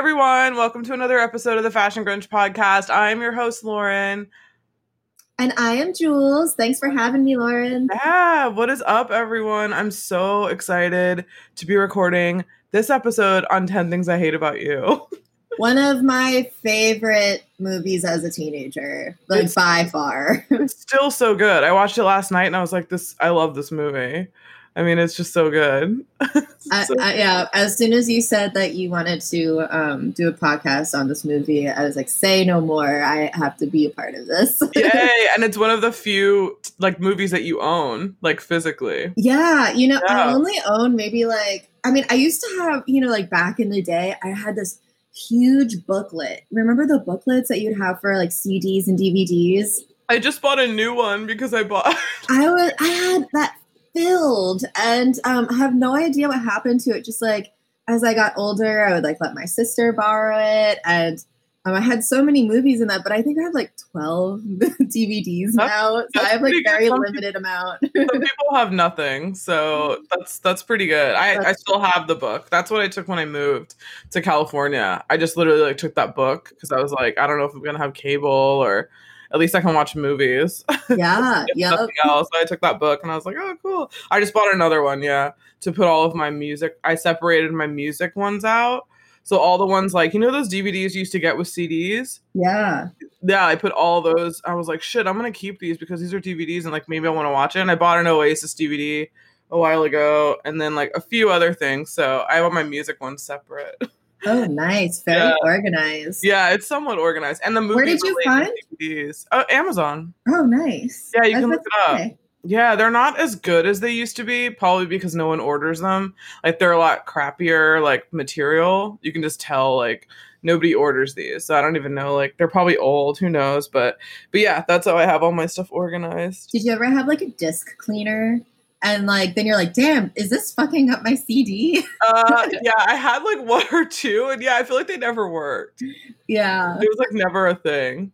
everyone. Welcome to another episode of the Fashion Grunge podcast. I'm your host, Lauren. And I am Jules. Thanks for having me, Lauren. Yeah, what is up, everyone? I'm so excited to be recording this episode on 10 Things I Hate About You. One of my favorite movies as a teenager, like It's- by far. It's still so good. I watched it last night and I was like, this, I love this movie. I mean, it's just so good. So- I, yeah, as soon as you said that you wanted to um, do a podcast on this movie, I was like, say no more. I have to be a part of this. Yay! And it's one of the few like movies that you own, like physically. Yeah, you know, I only own maybe like I mean, I used to have, you know, like back in the day, I had this huge booklet. Remember the booklets that you'd have for like CDs and DVDs? I just bought a new one because I bought. I was I had that filled and um I have no idea what happened to it. Just like as I got older, I would like let my sister borrow it and um, I had so many movies in that, but I think I have like 12 DVDs now. So that's I have like very Some limited amount. Some people have nothing, so that's that's pretty good. I, I still have the book. That's what I took when I moved to California. I just literally like took that book because I was like, I don't know if I'm gonna have cable or at least I can watch movies. yeah, yeah. Nothing else. So I took that book and I was like, oh cool. I just bought another one, yeah, to put all of my music. I separated my music ones out. So all the ones like you know those DVDs you used to get with CDs. Yeah. yeah, I put all those. I was like, shit, I'm gonna keep these because these are DVDs and like maybe I want to watch it. And I bought an Oasis DVD a while ago, and then like a few other things. So I have my music ones separate. Oh, nice. Very Yeah. organized. yeah, it's somewhat organized. And the movies Where did you find? DVDs? Oh, Amazon. Oh, nice. Yeah, you I can look it up. Yeah, they're not as good as they used to be, probably because no one orders them. Like they're a lot crappier, like material. You can just tell like nobody orders these. So I don't even know. Like they're probably old. Who knows? But but yeah, that's how I have all my stuff organized. Did you ever have like a disc cleaner? And like, then you're like, damn, is this fucking up my CD? Uh, yeah, I had like one or two, and yeah, I feel like they never worked. yeah. It was like never a thing.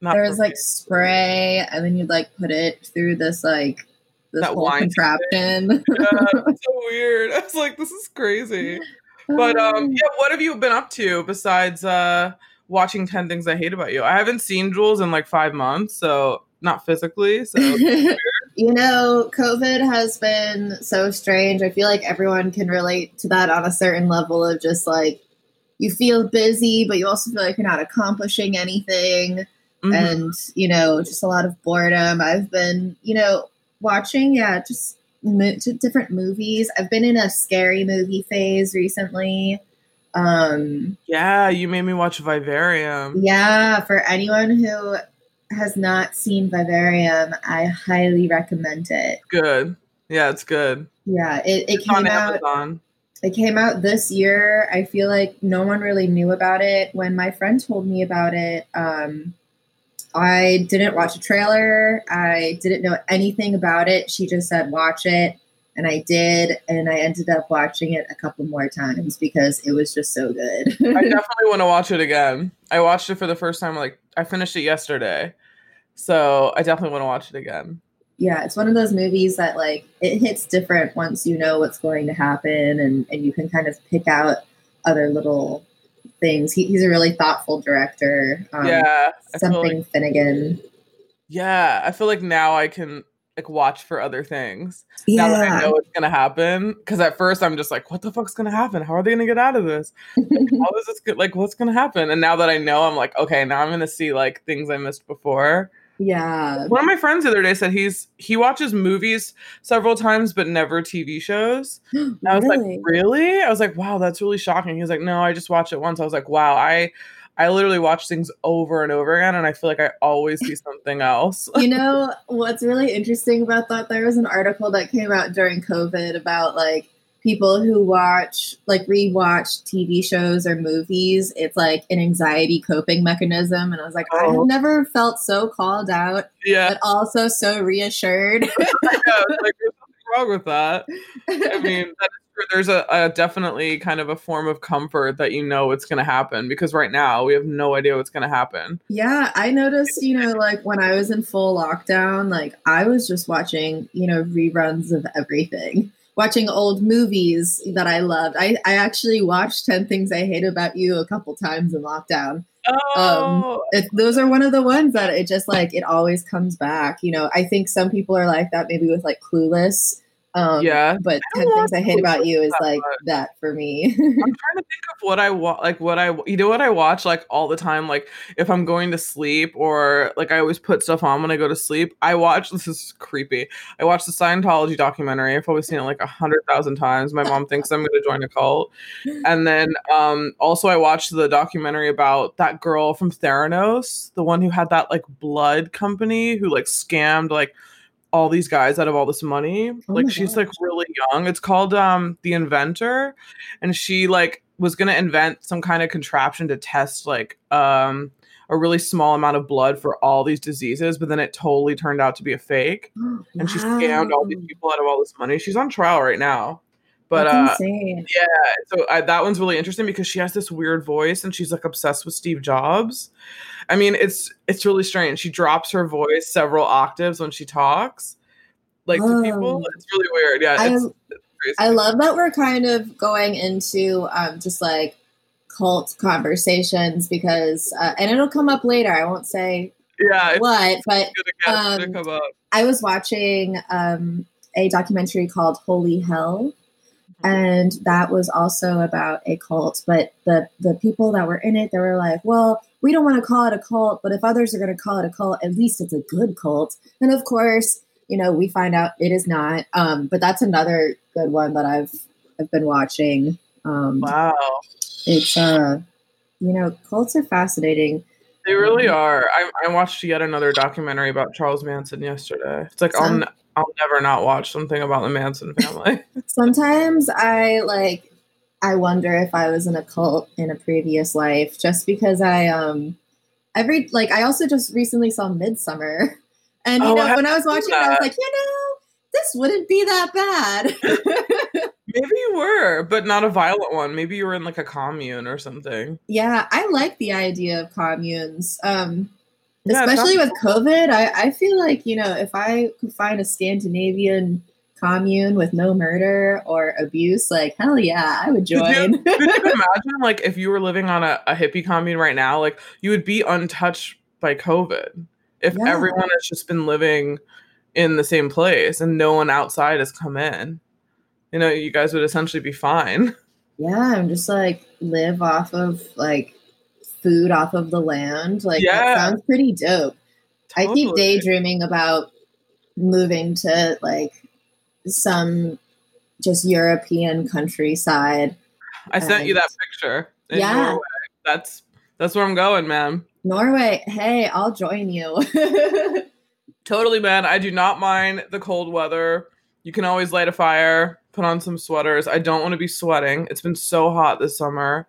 Not There was me. like spray, and then you'd like put it through this like this That whole contraption. yeah, so weird. I was like, this is crazy. But um, yeah, what have you been up to besides uh watching Ten Things I Hate About You? I haven't seen Jules in like five months, so not physically. So you know, COVID has been so strange. I feel like everyone can relate to that on a certain level of just like you feel busy, but you also feel like you're not accomplishing anything. mhm. and you know just a lot of boredom i've been you know watching yeah just mo- different movies i've been in a scary movie phase recently um yeah, you made me watch Vivarium. yeah for anyone who has not seen vivarium i highly recommend it Good. Yeah, it's good. yeah it, it It's came out Amazon. it came out this year i feel like no one really knew about it when my friend told me about it um i didn't watch a trailer i didn't know anything about it she just said watch it and i did and i ended up watching it a couple more times because it was just so good I definitely want to watch it again. I watched it for the first time. Like I finished it yesterday, so I definitely want to watch it again. yeah it's one of those movies that like it hits different once you know what's going to happen and and you can kind of pick out other little things he, he's a really thoughtful director um, yeah, something like, finnegan yeah. I feel like now I can like watch for other things yeah. now that I know what's gonna happen. Because at first I'm just like, what the fuck's gonna happen? How are they gonna get out of this? Like, how is this good? Like, what's gonna happen? And now that I know, I'm like, okay, now I'm gonna see like things I missed before. yeah One of my friends the other day said he's he watches movies several times but never TV shows. And I was like, really? I was like, wow, that's really shocking. He was like, no, I just watched it once. I was like, wow, I I literally watch things over and over again, and I feel like I always see something else. you know what's really interesting about that there was an article that came out during covid about like people who watch like rewatch tv shows or movies it's like an anxiety coping mechanism and i was like i Oh. have never felt so called out yeah, but also so reassured yeah, like wrong with that. I mean, that is true. there's a, a definitely kind of a form of comfort that you know it's going to happen because right now we have no idea what's going to happen. Yeah, I noticed, you know, like when I was in full lockdown, like I was just watching, you know, reruns of everything. watching old movies that I loved. I, I actually watched 10 Things I Hate About You a couple times in lockdown. Oh. Um, it, those are one of the ones that it just like, it always comes back. You know, I think some people are like that maybe with like Clueless um, yeah, but ten things I hate about you is like much. that for me. I'm trying to think of what I watch, like what I, you know, what I watch like all the time. Like if I'm going to sleep or like I always put stuff on when I go to sleep. I watch. This is creepy. I watch the Scientology documentary. I've always seen it like a hundred thousand times. My mom thinks I'm going to join a cult. And then um also I watched the documentary about that girl from Theranos, the one who had that like blood company who like scammed like all these guys out of all this money. Oh like she's like really young. It's called um The Inventor and she like was going to invent some kind of contraption to test like um a really small amount of blood for all these diseases, but then it totally turned out to be a fake. wow. And she scammed all these people out of all this money. She's on trial right now. But uh, yeah, so I, that one's really interesting because she has this weird voice and she's like obsessed with Steve Jobs. I mean, it's it's really strange. She drops her voice several octaves when she talks, like oh. to people. It's really weird. Yeah, I, I love that we're kind of going into um, just like cult conversations because, uh, and it'll come up later. I won't say yeah what, but um, I was watching um, a documentary called Holy Hell and that was also about a cult but the the people that were in it they were like well we don't want to call it a cult but if others are going to call it a cult at least it's a good cult and of course you know we find out it is not um but that's another good one that i've i've been watching um wow it's uh you know cults are fascinating they really um, are. I, I watched yet another documentary about Charles Manson yesterday. It's like on I'll never not watch something about the Manson family. Sometimes I like I wonder if I was in a cult in a previous life just because I um every like I also just recently saw Midsummer, And you oh, know, when I was watching it, I was like, you know, this wouldn't be that bad. Maybe you were, but not a violent one. Maybe you were in like a commune or something. Yeah, I like the idea of communes. Um yeah, especially with COVID, I, I feel like, you know, if I could find a Scandinavian commune with no murder or abuse, like hell yeah, I would join. Could you, could you imagine like if you were living on a, a, hippie commune right now, like you would be untouched by COVID if yeah. everyone has just been living in the same place and no one outside has come in. You know, you guys would essentially be fine. Yeah, I'm just like live off of like food off of the land. Like yeah. that sounds pretty dope. Totally. I keep daydreaming about moving to like some just European countryside. I sent you that picture. yeah. Norway. That's that's where I'm going, man. Norway. Hey, I'll join you. totally, man. I do not mind the cold weather. You can always light a fire, put on some sweaters. I don't want to be sweating. It's been so hot this summer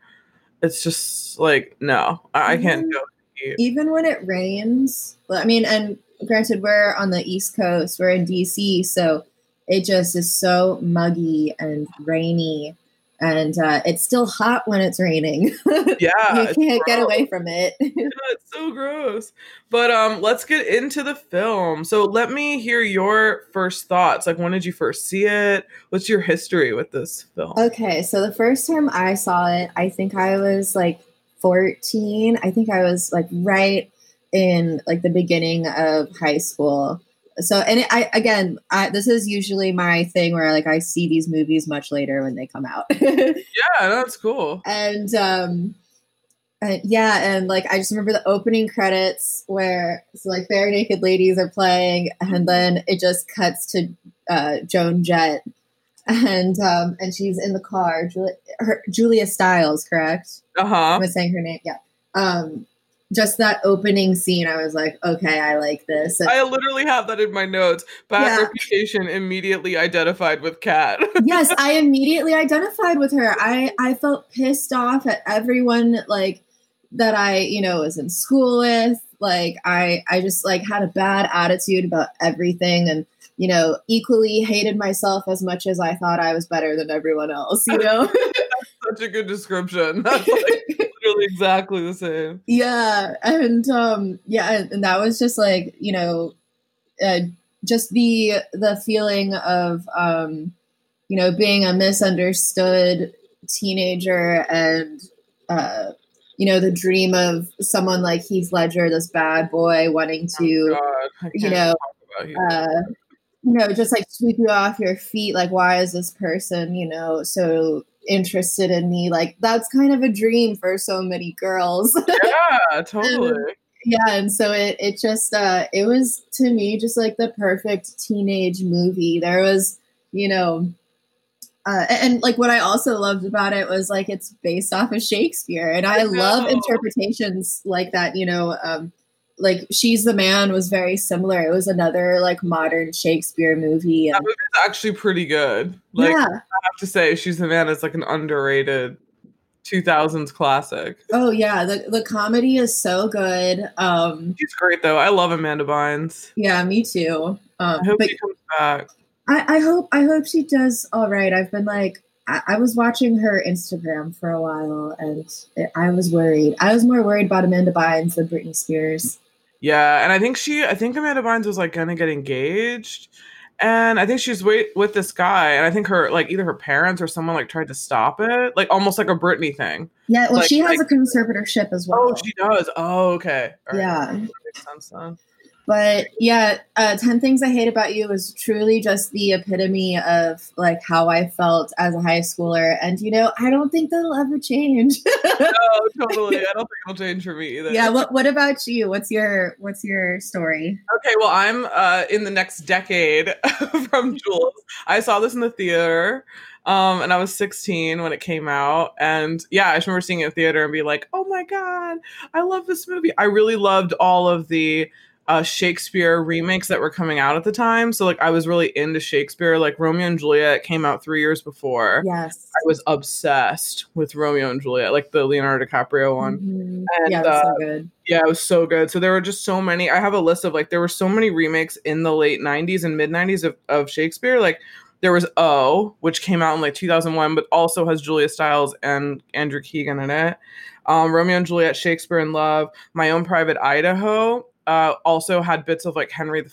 it's just like no, I, I can't mm-hmm. go. Even when it rains, I mean, and granted, we're on the East Coast, we're in DC, so it just is so muggy and rainy and uh, it's still hot when it's raining. Yeah, you can't get away from it. yeah, it's so gross. But um, let's get into the film. So let me hear your first thoughts. Like, when did you first see it? What's your history with this film? Okay, so the first time I saw it, I think I was like 14. I think I was like right in like the beginning of high school so and it, i again I, this is usually my thing where like i see these movies much later when they come out. Yeah that's cool. And um and yeah and like i just remember the opening credits where so like Barenaked Ladies are playing and then it just cuts to uh joan jett. And um and she's in the car julia, her, julia stiles correct? Uh-huh. I was saying her name yeah. Um just that opening scene, I was like, okay, I like this. And I literally have that in my notes. Bad yeah. reputation immediately identified with Kat. yes, I immediately identified with her. I I felt pissed off at everyone like that I, you know, was in school with. Like I I just like had a bad attitude about everything and you know, equally hated myself as much as I thought I was better than everyone else, you know? That's such a good description. That's like exactly the same. Yeah. And um yeah, and, that was just like, you know, uh, just the the feeling of um you know, being a misunderstood teenager and, uh, you know, the dream of someone like Heath Ledger, this bad boy wanting to, oh you know, uh, you know, just like sweep you off your feet. Like, why is this person, you know, so interested in me? Like, that's kind of a dream for so many girls. Yeah, totally. and, yeah, and so it it just uh it was to me just like the perfect teenage movie. There was, you know, uh, and like what I also loved about it was like it's based off of Shakespeare, and I, I love interpretations like that. You know, um, like She's the Man was very similar. It was another like modern Shakespeare movie. And, that movie's actually pretty good. Like, yeah, I have to say, She's the Man is like an underrated 2000s classic. Oh yeah, the the comedy is so good. Um, She's great though. I love Amanda Bynes. Yeah, me too. Um, I hope she comes back. I, I hope I hope she does all right. I've been like I, was watching her Instagram for a while, and it, I was worried. I was more worried about Amanda Bynes than Britney Spears. Yeah, and I think she, I think Amanda Bynes was like gonna get engaged, and I think she's wait with this guy, and I think her like either her parents or someone like tried to stop it, like almost like a Britney thing. Yeah, well, like, she has like, a conservatorship as oh, well. Oh, she does. Oh, okay. Yeah, that makes sense then. But yeah, uh, 10 Things I Hate About You was truly just the epitome of like how I felt as a high schooler. And, you know, I don't think that'll ever change. no, totally. I don't think it'll change for me either. Yeah. What, what about you? What's your, what's your story? Okay. Well, I'm uh, in the next decade from Jules. I saw this in the theater. Um, and I was 16 when it came out. And yeah, I just remember seeing it in theater and be like, oh my God, I love this movie. I really loved all of the uh, Shakespeare remakes that were coming out at the time. So like I was really into Shakespeare. Like Romeo and Juliet came out three years before. Yes, I was obsessed with Romeo and Juliet, like the Leonardo DiCaprio one. Mm-hmm. And, yeah, uh, so good. Yeah, it was so good. So there were just so many. I have a list of like there were so many remakes in the late '90s and mid '90s of, of Shakespeare. Like there was O, which came out in like 2001, but also has Julia Stiles and Andrew Keegan in it. Um, Romeo and Juliet, Shakespeare in Love, My Own Private Idaho, uh, also had bits of like Henry V,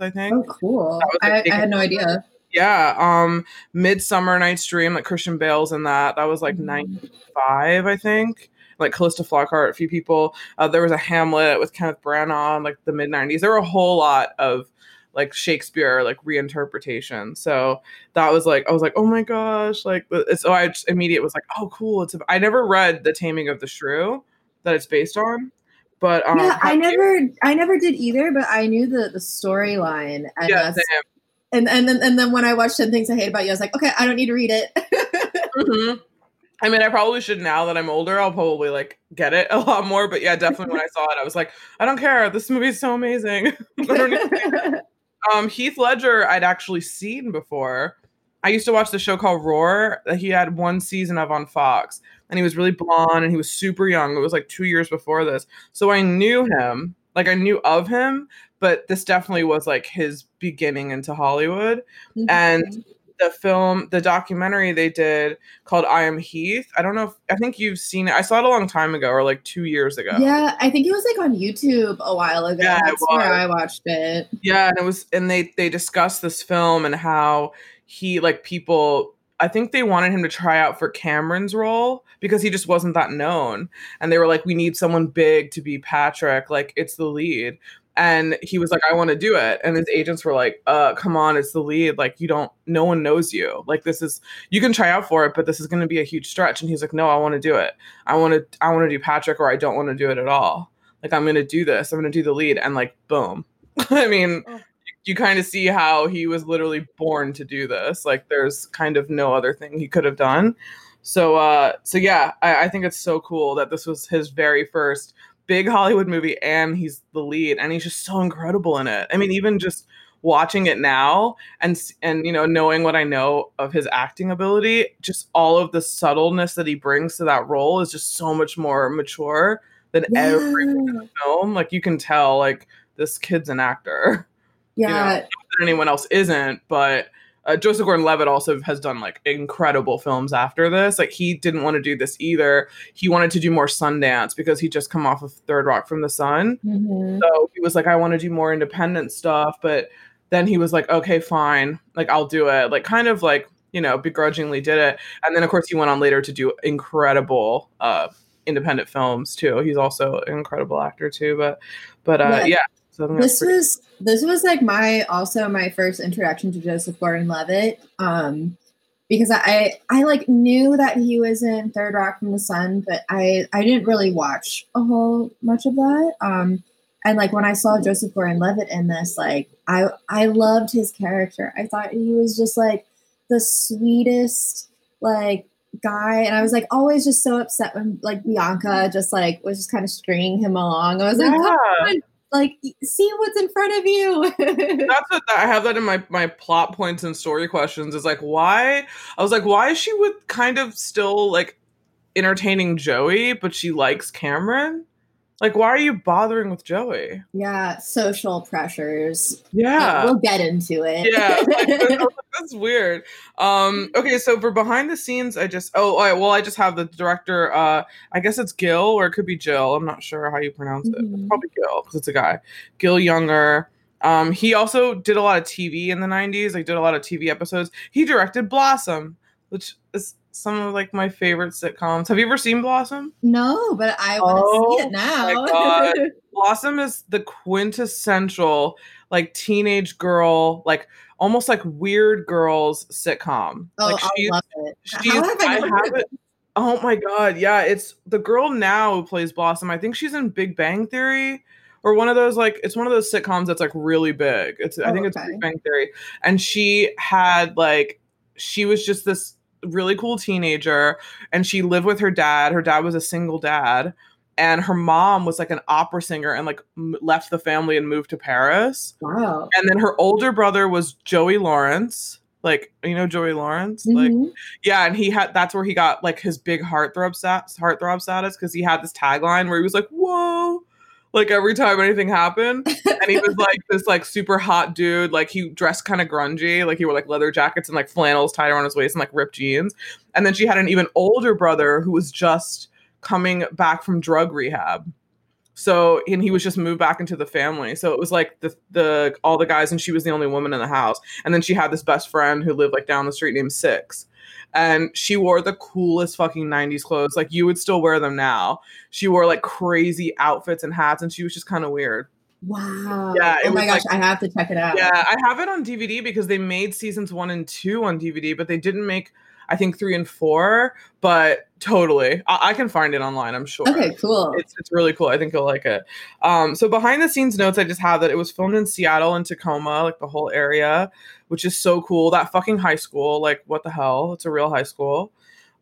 I think. Oh, cool. I, I, had no idea. Yeah. Um, Midsummer Night's Dream, like Christian Bale's in that. That was like mm-hmm. 95, I think. Like Calista Flockhart, a few people. Uh, there was a Hamlet with Kenneth Branagh, like the mid 90s. There were a whole lot of like Shakespeare like reinterpretation. So that was like I was like, oh my gosh, like so I just immediate was like, oh cool. It's I never read The Taming of the Shrew that it's based on. But um, yeah, I never? I never did either. But I knew the the storyline. And yeah, and and then and then when I watched Ten Things I Hate About You, I was like, okay, I don't need to read it. mm-hmm. I mean, I probably should now that I'm older. I'll probably like get it a lot more. But yeah, definitely when I saw it, I was like, I don't care. This movie's so amazing. um, Heath Ledger, I'd actually seen before. I used to watch the show called Roar that he had one season of on Fox, and he was really blonde and he was super young. It was like two years before this, so I knew him, like I knew of him, but this definitely was like his beginning into Hollywood. Mm-hmm. And the film, the documentary they did called I Am Heath. I don't know if I think you've seen it. I saw it a long time ago or like two years ago. Yeah, I think it was like on YouTube a while ago. Yeah, That's where I watched it. Yeah, and it was and they they discussed this film and how he like people I think they wanted him to try out for Cameron's role because he just wasn't that known. And they were like, we need someone big to be Patrick. Like, it's the lead. And he was like, I want to do it. And his agents were like, uh, come on, it's the lead. Like, you don't, no one knows you. Like, this is, you can try out for it, but this is going to be a huge stretch. And he's like, no, I want to do it. I want to, I want to do Patrick or I don't want to do it at all. Like, I'm going to do this. I'm going to do the lead. And like, boom. I mean, you kind of see how he was literally born to do this. Like there's kind of no other thing he could have done. So uh so yeah, I, I think it's so cool that this was his very first big Hollywood movie and he's the lead and he's just so incredible in it. I mean, even just watching it now and and you know knowing what I know of his acting ability, just all of the subtleness that he brings to that role is just so much more mature than yeah. every film. Like you can tell like this kid's an actor. Yeah. You know, anyone else isn't, but uh, Joseph Gordon-Levitt also has done like incredible films after this. Like he didn't want to do this either. He wanted to do more Sundance because he just come off of Third Rock from the Sun. Mm-hmm. So he was like, I want to do more independent stuff. But then he was like, okay, fine, like I'll do it. Like kind of like you know, begrudgingly did it. And then of course he went on later to do incredible uh independent films too. He's also an incredible actor too. But but uh yeah. yeah so this pretty- was this was like my also my first introduction to Joseph Gordon-Levitt. Um because I I like knew that he was in Third Rock from the Sun, but I I didn't really watch a whole much of that. Um and like when I saw Joseph Gordon-Levitt in this, like I I loved his character. I thought he was just like the sweetest like guy and i was like always just so upset when like bianca just like was just kind of stringing him along i was like yeah. Like see what's in front of you. That's what i have that in my my plot points and story questions is like why i was like why is she with kind of still like entertaining joey but she likes cameron like, why are you bothering with Joey? Yeah, social pressures. Yeah. We'll get into it. Yeah. Like, that's weird. Um, okay, so for behind the scenes, I just oh well, I just have the director, uh, I guess it's Gil or it could be Jill. I'm not sure how you pronounce it. Mm-hmm. Probably Gil, because it's a guy. Gil Junger. Um, he also did a lot of TV in the 90s, like did a lot of TV episodes. He directed Blossom, which is some of like my favorite sitcoms. Have you ever seen Blossom? No, but I want to oh, see it now. Blossom is the quintessential like teenage girl, like almost like weird girls sitcom. Oh, like I love it. She's, How have I, I have it. Oh my god, yeah, it's the girl now who plays Blossom. I think she's in Big Bang Theory or one of those like it's one of those sitcoms that's like really big. It's I oh, think okay. it's Big Bang Theory, and she had like she was just this really cool teenager and she lived with her dad. Her dad was a single dad and her mom was like an opera singer and like m- left the family and moved to Paris. Wow. And then her older brother was Joey Lawrence. Like you know Joey Lawrence, mm-hmm. like yeah, and he had that's where he got like his big heartthrob stat, heartthrob status because he had this tagline where he was like, "Whoa, like every time anything happened. And he was like this like super hot dude. Like he dressed kind of grungy. Like he wore like leather jackets and like flannels tied around his waist and like ripped jeans. And then she had an even older brother who was just coming back from drug rehab. So and he was just moved back into the family. So it was like the the all the guys and she was the only woman in the house. And then she had this best friend who lived like down the street named Six and she wore the coolest fucking 90s clothes. Like you would still wear them now. She wore like crazy outfits and hats and she was just kind of weird. Wow. Yeah. Oh my gosh, like, I have to check it out. Yeah, I have it on DVD because they made seasons one and two on DVD, but they didn't make I think three and four, but totally. I, I, can find it online, I'm sure. Okay, cool. It's, it's really cool. I think you'll like it. Um, so behind the scenes notes, I just have that it was filmed in Seattle and Tacoma, like the whole area, which is so cool. That fucking high school, like what the hell? It's a real high school.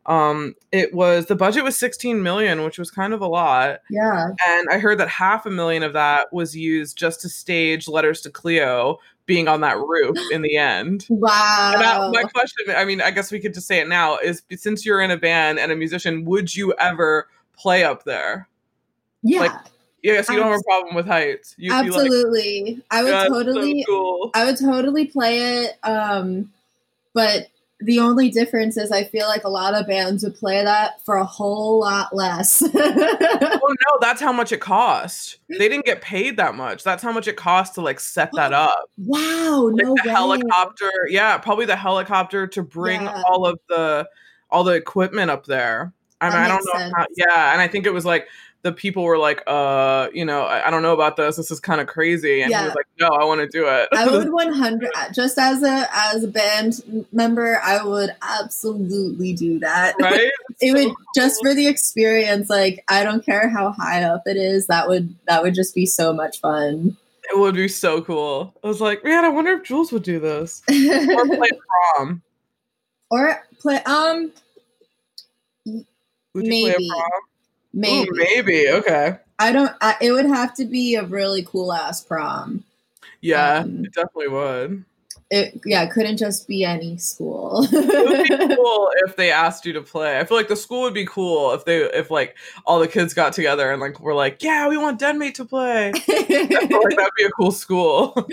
Um, it was the budget was 16 million, which was kind of a lot. Yeah. And I heard that half a million of that was used just to stage letters to Cleo, being on that roof in the end. Wow. my question, I mean, I guess we could just say it now is since you're in a band and a musician, would you ever play up there? Yeah. Like, yeah, so you don't have a problem with heights. You, absolutely. Like, I would totally so cool. I would totally play it. Um, but the only difference is I feel like a lot of bands would play that for a whole lot less. oh no, that's how much it cost. They didn't get paid that much. That's how much it cost to like set that oh, up. Wow, like no the way. helicopter. Yeah, probably the helicopter to bring yeah. all of the all the equipment up there. I mean, I don't know. How, yeah, and I think it was like the people were like, uh, you know, I, I don't know about this. This is kind of crazy. And yeah. he was like, no, I want to do it. I would 100 just as a as a band member, I would absolutely do that. Right? it so would cool. just for the experience. Like, I don't care how high up it is. That would that would just be so much fun. It would be so cool. I was like, man, I wonder if Jules would do this or play prom or play um. Would you maybe. play a prom? Maybe. Ooh, maybe. Okay. I don't. I, it would have to be a really cool ass prom. Yeah, um, it definitely would. It yeah, it couldn't just be any school. it would be cool if they asked you to play. I feel like the school would be cool if they if like all the kids got together and like we're like, yeah, we want Denmate to play. I feel like that'd be a cool school.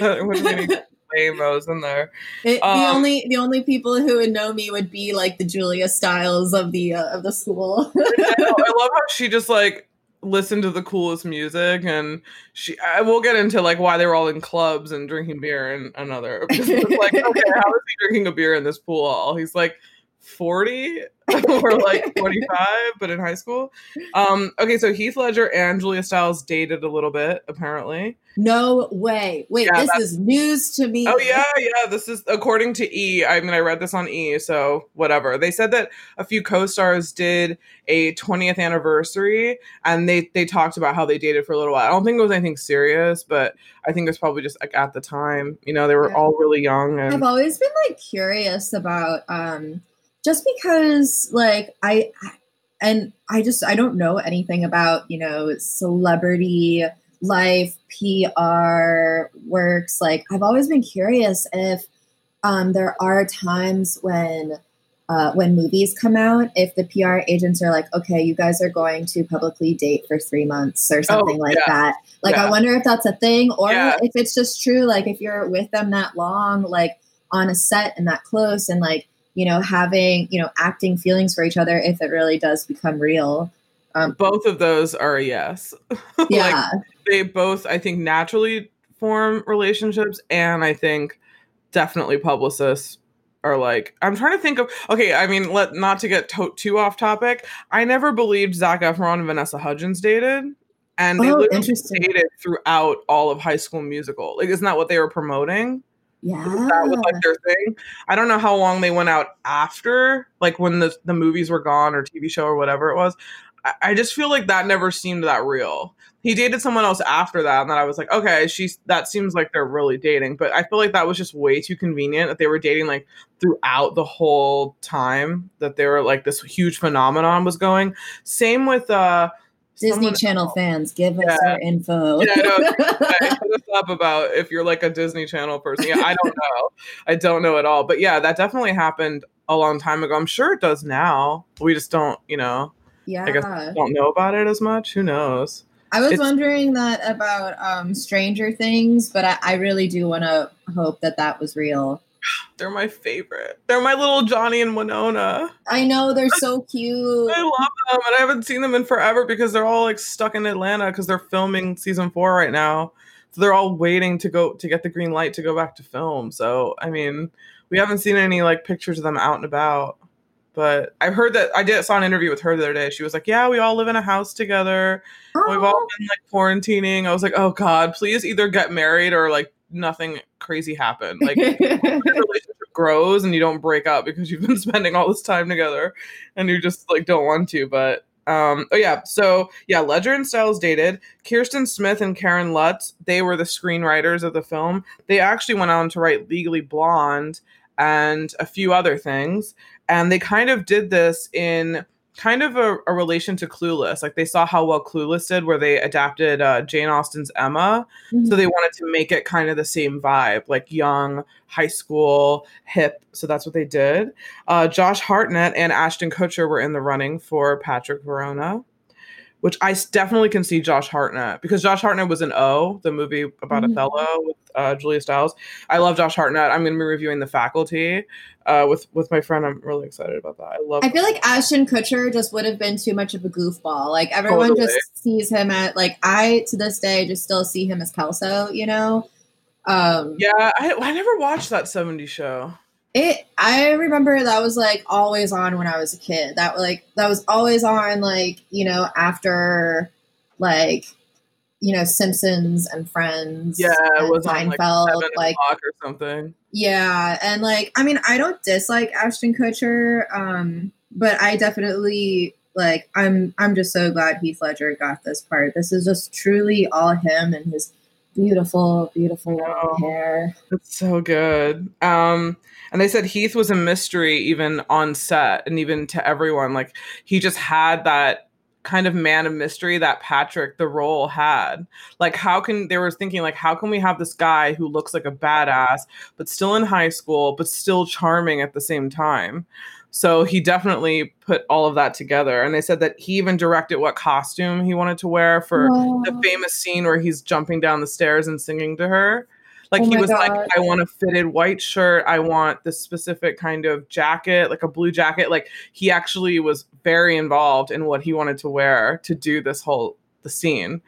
Amos in there. It, um, the only the only people who would know me would be like the Julia Stiles of the uh, of the school. I, know, I love how she just like listened to the coolest music and she I will get into like why they were all in clubs and drinking beer and another like okay how is he drinking a beer in this pool hall he's like 40 or like 45 but in high school. Um okay so heath ledger and julia stiles dated a little bit apparently. No way. Wait yeah, this is news to me. Oh yeah yeah this is according to e. I mean i read this on e so whatever. They said that a few co-stars did a 20th anniversary and they they talked about how they dated for a little while. I don't think it was anything serious but i think it was probably just like at the time. You know they were yeah. all really young and i've always been like curious about um just because like I and I just I don't know anything about, you know, celebrity life, PR works. Like I've always been curious if um, there are times when uh, when movies come out, if the PR agents are like, okay, you guys are going to publicly date for three months or something oh, like yeah. that. Like, yeah. I wonder if that's a thing or yeah. if it's just true. Like, if you're with them that long, like on a set and that close, and like you know, having, you know, acting feelings for each other if it really does become real. Um, both of those are a yes. Yeah. like, they both, I think, naturally form relationships. And I think definitely publicists are like, I'm trying to think of, okay, I mean, let not to get to- too off topic. I never believed Zac Efron and Vanessa Hudgens dated. And they oh, literally dated throughout all of High School Musical. Like, isn't that what they were promoting? Yeah. That was like their thing. I don't know how long they went out after, like when the, the movies were gone or TV show or whatever it was. I, I just feel like that never seemed that real. He dated someone else after that, and then I was like, okay, she's that seems like they're really dating. But I feel like that was just way too convenient that they were dating like throughout the whole time that they were like this huge phenomenon was going. Same with uh Disney Channel fans, give us yeah. our info. Yeah, no, hit us up about if you're like a Disney Channel person. Yeah, I don't know. I don't know at all. But yeah, that definitely happened a long time ago. I'm sure it does now. We just don't, you know. Yeah. I guess don't know about it as much. Who knows? I was it's, wondering that about um, Stranger Things, but I, I really do want to hope that that was real. They're my favorite. They're my little Johnny and Winona. I know they're so cute. I love them, and I haven't seen them in forever because they're all like stuck in Atlanta because they're filming season four right now. So they're all waiting to go to get the green light to go back to film. So I mean, we haven't seen any like pictures of them out and about. But I heard that I did saw an interview with her the other day. She was like, "Yeah, we all live in a house together. Oh. We've all oh. been like quarantining." I was like, "Oh God, please either get married or like nothing crazy happened. Like relationship grows and you don't break up because you've been spending all this time together and you just like don't want to. But um oh yeah, so yeah, Ledger and Stiles dated. Kirsten Smith and Karen Lutz, they were the screenwriters of the film. They actually went on to write Legally Blonde and a few other things. And they kind of did this in kind of a, a, relation to Clueless. Like they saw how well Clueless did, where they adapted uh, Jane Austen's Emma. Mm-hmm. So they wanted to make it kind of the same vibe, like young, high school, hip. So that's what they did. Uh, Josh Hartnett and Ashton Kutcher were in the running for Patrick Verona which I definitely can see Josh Hartnett because Josh Hartnett was in O, the movie about mm-hmm. Othello with uh, Julia Stiles. I love Josh Hartnett. I'm going to be reviewing The Faculty uh, with with my friend. I'm really excited about that. I love. I feel like Ashton Kutcher just would have been too much of a goofball. Like everyone totally. just sees him at like I to this day just still see him as Kelso. You know. Um, yeah, I, I never watched that 70s show. It I remember that was like always on when I was a kid. That like that was always on like, you know, after like you know, Simpsons and Friends. Yeah, it was Seinfeld, on like, like or something. Yeah, and like I mean, I don't dislike Ashton Kutcher, um, but I definitely like I'm I'm just so glad Heath Ledger got this part. This is just truly all him and his beautiful, beautiful oh, hair. It's so good. Um, and they said Heath was a mystery even on set and even to everyone. Like he just had that kind of man of mystery that Patrick the role had. Like how can they were thinking like how can we have this guy who looks like a badass but still in high school but still charming at the same time. So he definitely put all of that together. And they said that he even directed what costume he wanted to wear for the famous scene where he's jumping down the stairs and singing to her. Like oh he was God. like, I want a fitted white shirt. I want this specific kind of jacket, like a blue jacket. Like he actually was very involved in what he wanted to wear to do this whole the scene.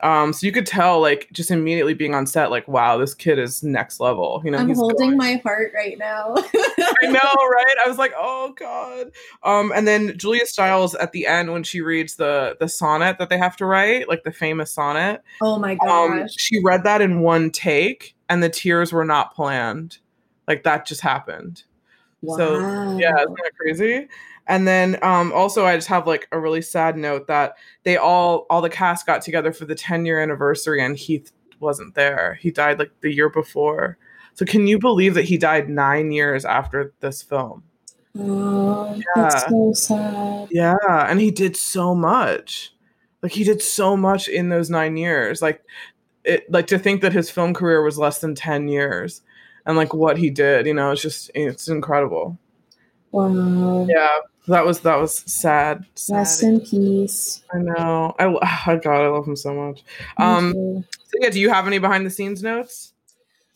Um, so you could tell, like, just immediately being on set, like, wow, this kid is next level. You know, I'm he's holding going- my heart right now. I know, right? I was like, oh god. Um, and then Julia Stiles at the end when she reads the the sonnet that they have to write, like the famous sonnet. Oh my Um, gosh. she read that in one take, and the tears were not planned. Like that just happened. So yeah, isn't that crazy? And then um, also, I just have like a really sad note that they all all the cast got together for the 10 year anniversary, and Heath wasn't there. He died like the year before. So can you believe that he died nine years after this film? Oh, that's Yeah. so sad. Yeah, and he did so much. Like he did so much in those nine years. Like it like to think that his film career was less than 10 years and like what he did, you know, it's just it's incredible. Wow. Yeah. That was that was sad. sad. Rest in peace. I know. I oh God, I love him so much. Me Um too. so yeah, do you have any behind the scenes notes?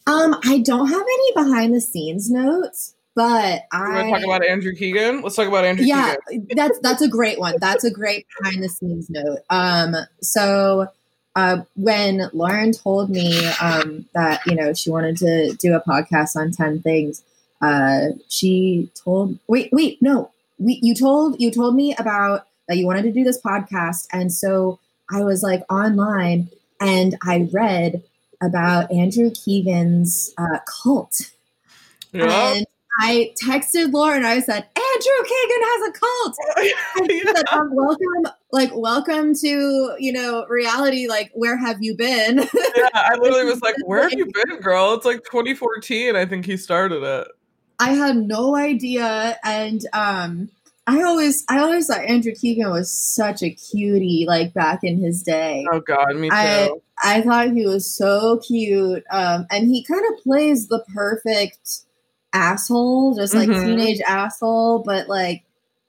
Um, I don't have any behind the scenes notes, but I want to talk about Andrew Keegan? Let's talk about Andrew yeah, Keegan. that's that's a great one. That's a great behind the scenes note. Um, so uh, when Lauren told me um, that you know she wanted to do a podcast on ten things, uh, she told wait wait no we you told you told me about that you wanted to do this podcast, and so I was like online and I read about Andrew Keegan's uh, cult. Yeah. And I texted Lauren. I said, Andrew Keegan has a cult. Said, um, welcome, like, welcome to, you know, reality. Like, where have you been? yeah, I literally was like, "Where have you been, girl?" It's like 2014. I think he started it. I had no idea. And um, I always, I always thought Andrew Keegan was such a cutie, like back in his day. Oh God, me too. I- I thought he was so cute. Um, and he kind of plays the perfect asshole, just like Mhm. teenage asshole, but like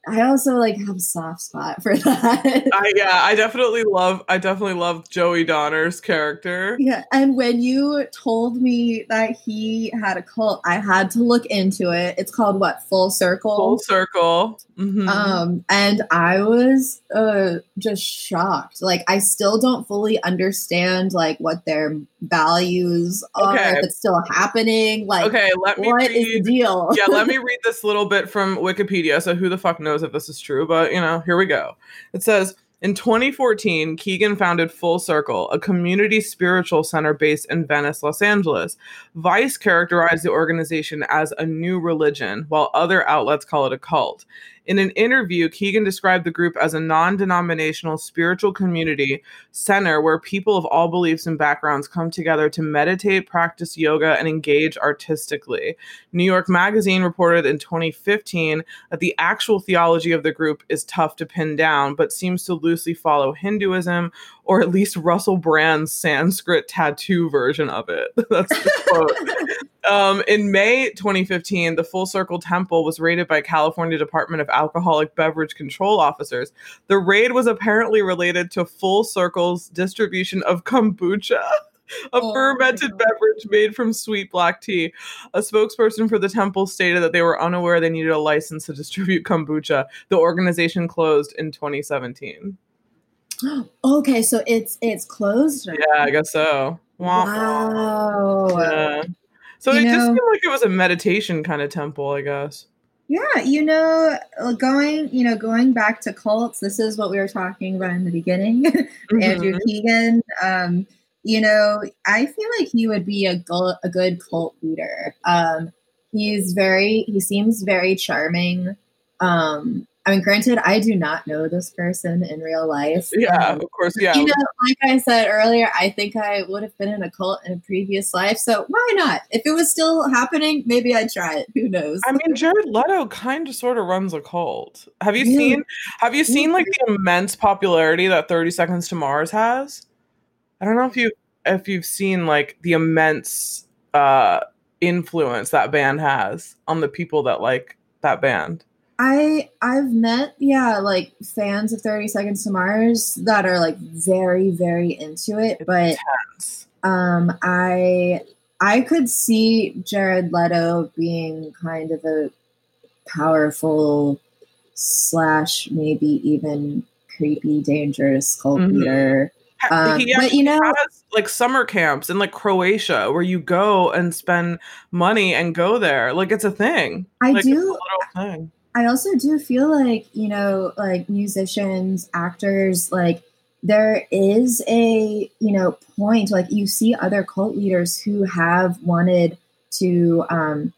I also like have a soft spot for that. I, yeah, I definitely love. I definitely love Joey Donner's character. yeah. And when you told me that he had a cult, I had to look into it. It's called what? Full Circle. Full circle. Mhm. Um, and I was uh just shocked. Like I still don't fully understand like what their values are, Okay. if it's still happening. Like okay, let me what is the read. deal? yeah, let me read this little bit from Wikipedia. So who the fuck knows if this is true? But you know, here we go. It says. In 2014, Keegan founded Full Circle, a community spiritual center based in Venice, Los Angeles. Vice characterized the organization as a new religion, while other outlets call it a cult. In an interview, Keegan described the group as a non denominational spiritual community center where people of all beliefs and backgrounds come together to meditate, practice yoga, and engage artistically. New York Magazine reported in 2015 that the actual theology of the group is tough to pin down, but seems to loosely follow Hinduism or at least Russell Brand's Sanskrit tattoo version of it. That's the quote. Um, in May 2015, the Full Circle Temple was raided by California Department of Alcoholic Beverage Control officers. The raid was apparently related to Full Circle's distribution of kombucha. A Oh fermented beverage made from sweet black tea. A spokesperson for the temple stated that they were unaware they needed a license to distribute kombucha. The organization closed in 2017. Okay, so it's it's closed. now. Yeah, I guess so. Wow. Yeah. So You it just know- seemed like it was a meditation kind of temple, I guess. Yeah, you know, uh, going, you know, going back to cults, this is what we were talking about in the beginning. Andrew Mhm. Keegan. Um, you know, I feel like he would be a, gu- a good cult leader. Um, he's very, he seems very charming. Um, I mean, granted, I do not know this person in real life. Yeah, Um, of course. Yeah. You know, like I said earlier, I think I would have been in a cult in a previous life. So why not? If it was still happening, maybe I'd try it. Who knows? I mean, Jared Leto kind of sort of runs a cult. Have you Really? seen? Have you seen like the immense popularity that Thirty Seconds to Mars has? I don't know if you if you've seen like the immense uh influence that band has on the people that like that band. I I've met yeah like fans of Thirty Seconds to Mars that are like very very into it, but um I I could see Jared Leto being kind of a powerful slash maybe even creepy, dangerous cult mm-hmm. leader. Um, but you know, has, like summer camps in like Croatia where you go and spend money and go there. Like it's a thing. I like, do. I also do feel like you know, like musicians, actors, like there is a you know point. Like you see other cult leaders who have wanted to um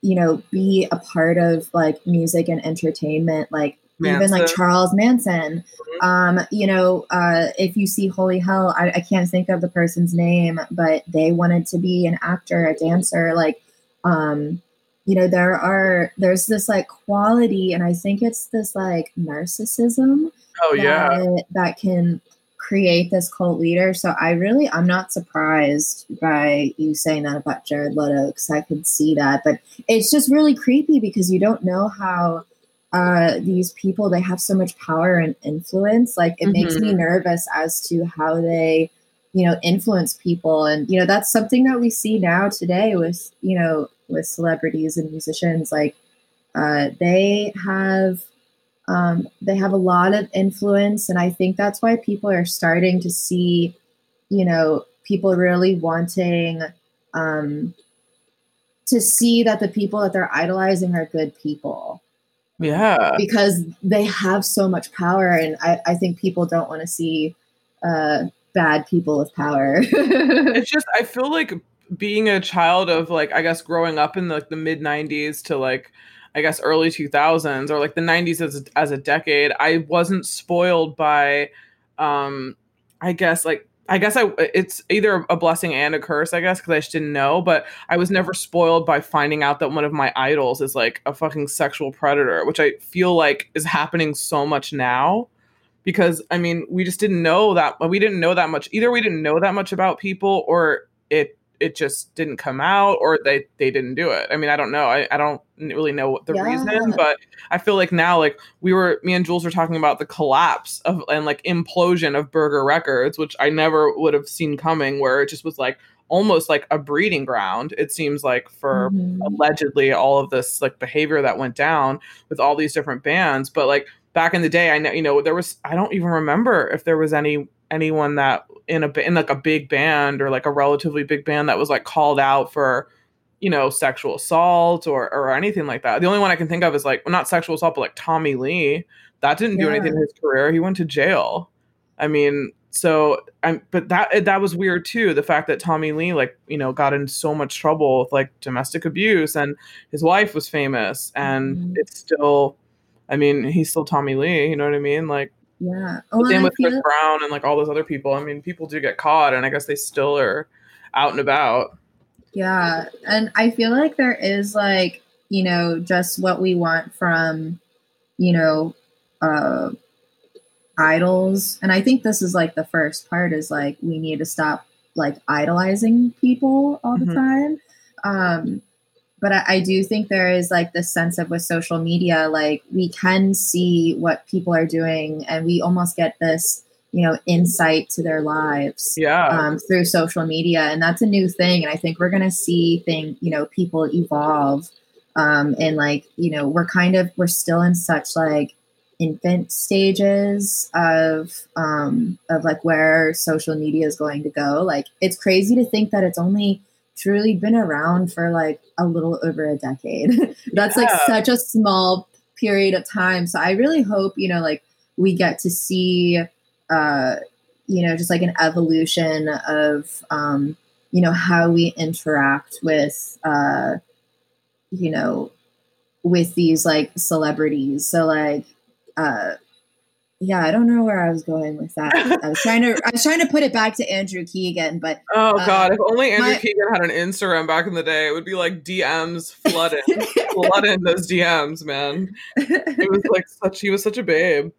you know be a part of like music and entertainment like Manson. even like Charles Manson. Mm-hmm. Um, you know, uh, if you see Holy Hell, I, I, can't think of the person's name, but they wanted to be an actor, a dancer. Like, um, you know, there are there's this like quality, and I think it's this like narcissism. Oh that, yeah, that can create this cult leader. So I really, I'm not surprised by you saying that about Jared Leto because I could see that. But it's just really creepy because you don't know how uh, these people they have so much power and influence. Like it mm-hmm. makes me mm-hmm. nervous as to how they, you know, influence people. And you know, that's something that we see now today with you know with celebrities and musicians. Like uh, they have um, they have a lot of influence, and I think that's why people are starting to see, you know, people really wanting um, to see that the people that they're idolizing are good people. Yeah. Because they have so much power, and I, I think people don't want to see uh, bad people with power. it's just, I feel like being a child of like, I guess growing up in the, like the mid 90s to like, I guess early 2000s or like the 90s as a, as a decade, I wasn't spoiled by, um, I guess like I guess I it's either a blessing and a curse, I guess, because I just didn't know. But I was never spoiled by finding out that one of my idols is like a fucking sexual predator, which I feel like is happening so much now. Because I mean, we just didn't know that we didn't know that much. Either we didn't know that much about people, or it it just didn't come out or they they didn't do it. I mean, I don't know. I, I don't really know what the yeah. reason, but I feel like now like we were me and Jules were talking about the collapse of and like implosion of Burger Records, which I never would have seen coming where it just was like almost like a breeding ground it seems like for mm-hmm. allegedly all of this like behavior that went down with all these different bands but like back in the day i know you know there was i don't even remember if there was any anyone that in a in like a big band or like a relatively big band that was like called out for you know sexual assault or or anything like that. The only one I can think of is like well, not sexual assault, but like Tommy Lee. That didn't yeah. do anything in his career. He went to jail. I mean, so I'm but that that was weird too. The fact that Tommy Lee like you know got in so much trouble with like domestic abuse and his wife was famous and mm-hmm. it's still. I mean, he's still Tommy Lee. You know what I mean? Like yeah. Oh, Same with Chris Brown and like all those other people. I mean, people do get caught, and I guess they still are out and about. Yeah, and I feel like there is like you know just what we want from you know uh idols, and I think this is like the first part is like we need to stop like idolizing people all the mm-hmm. time. Um, but I, I, do think there is like this sense of with social media, like we can see what people are doing, and we almost get this, you know, insight to their lives, yeah, um, through social media, and that's a new thing. And I think we're gonna see thing, you know, people evolve, um, and like you know, we're kind of we're still in such like infant stages of um of like where social media is going to go. Like it's crazy to think that it's only truly been around for like a little over a decade. That's yeah. like such a small period of time. So I really hope, you know, like we get to see uh you know, just like an evolution of um, you know, how we interact with uh you know, with these like celebrities. So like uh yeah, I don't know where I was going with that. I was trying to I was trying to put it back to Andrew Keegan, but oh uh, god, if only Andrew my, Keegan had an Instagram back in the day, it would be like DMs flooding, flooding those DMs, man. It was like such he was such a babe.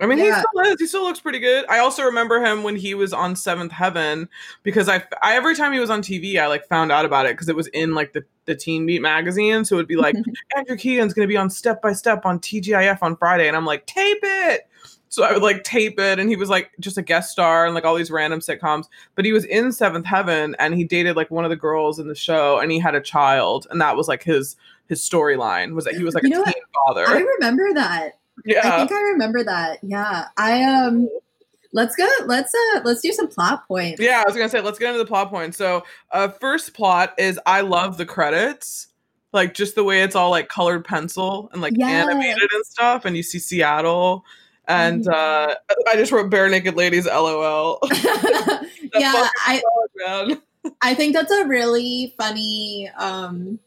I mean, yeah. he still is. He still looks pretty good. I also remember him when he was on Seventh Heaven because I, I every time he was on TV, I like found out about it because it was in like the the Teen Beat magazine. So it would be like Andrew Keegan's going to be on Step by Step on TGIF on Friday, and I'm like, tape it. So I would like tape it, and he was like just a guest star and like all these random sitcoms. But he was in Seventh Heaven, and he dated like one of the girls in the show, and he had a child, and that was like his his storyline was that he was like you a teen father. I remember that. Yeah. I think I remember that. Yeah. I um let's go let's uh let's do some plot points. Yeah, I was gonna say let's get into the plot points. So uh first plot is I love the credits. Like just the way it's all like colored pencil and like yes. animated and stuff, and you see Seattle. And mm-hmm. uh I just wrote Barenaked Ladies LOL. yeah, I I think that's a really funny um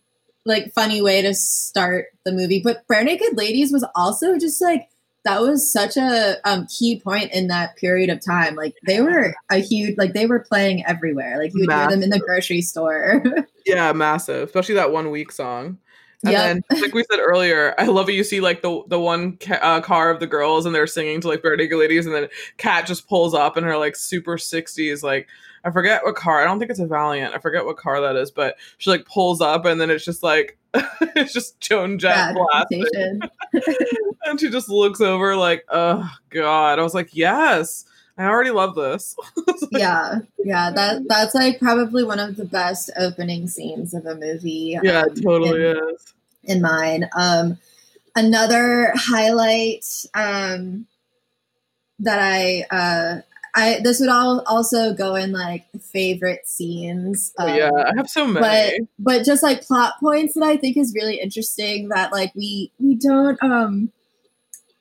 like funny way to start the movie. But Barenaked Ladies was also just like that was such a um, key point in that period of time. Like they were a huge, like they were playing everywhere. Like you would hear them in the grocery store. yeah, massive, especially that one week song. And yep. then, like we said earlier, I love it. You see like the the one ca- uh, car of the girls, and they're singing to like Barenaked Ladies, and then Kat just pulls up in her like super sixties, like I forget what car. I don't think it's a Valiant. I forget what car that is, but she like pulls up and then it's just like it's just Joan Jett blasting. and she just looks over like, oh god. I was like, yes. I already love this. like, yeah, yeah, that that's like probably one of the best opening scenes of a movie. Yeah, um, totally in, is. In mine, um, another highlight um, that I uh, I this would all also go in like favorite scenes. Um, yeah, I have so many. But but just like plot points that I think is really interesting that like we we don't um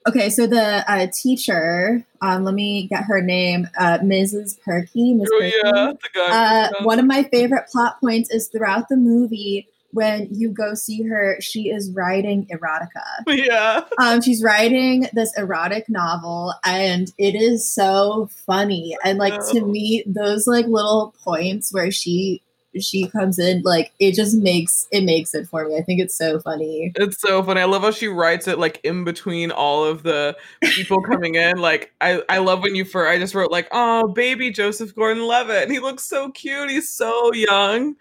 okay so the uh, teacher um let me get her name uh Mrs. Perky. Ms. Oh Perky. yeah, the guy. Uh, one of my favorite plot points is throughout the movie when you go see her, she is writing erotica. Yeah. Um, she's writing this erotic novel, and it is so funny. And like to me, those like little points where she she comes in, like it just makes it makes it for me. I think it's so funny. It's so funny. I love how she writes it like in between all of the people coming in. Like I, I love when you for I just wrote like, oh baby Joseph Gordon Levitt. And he looks so cute. He's so young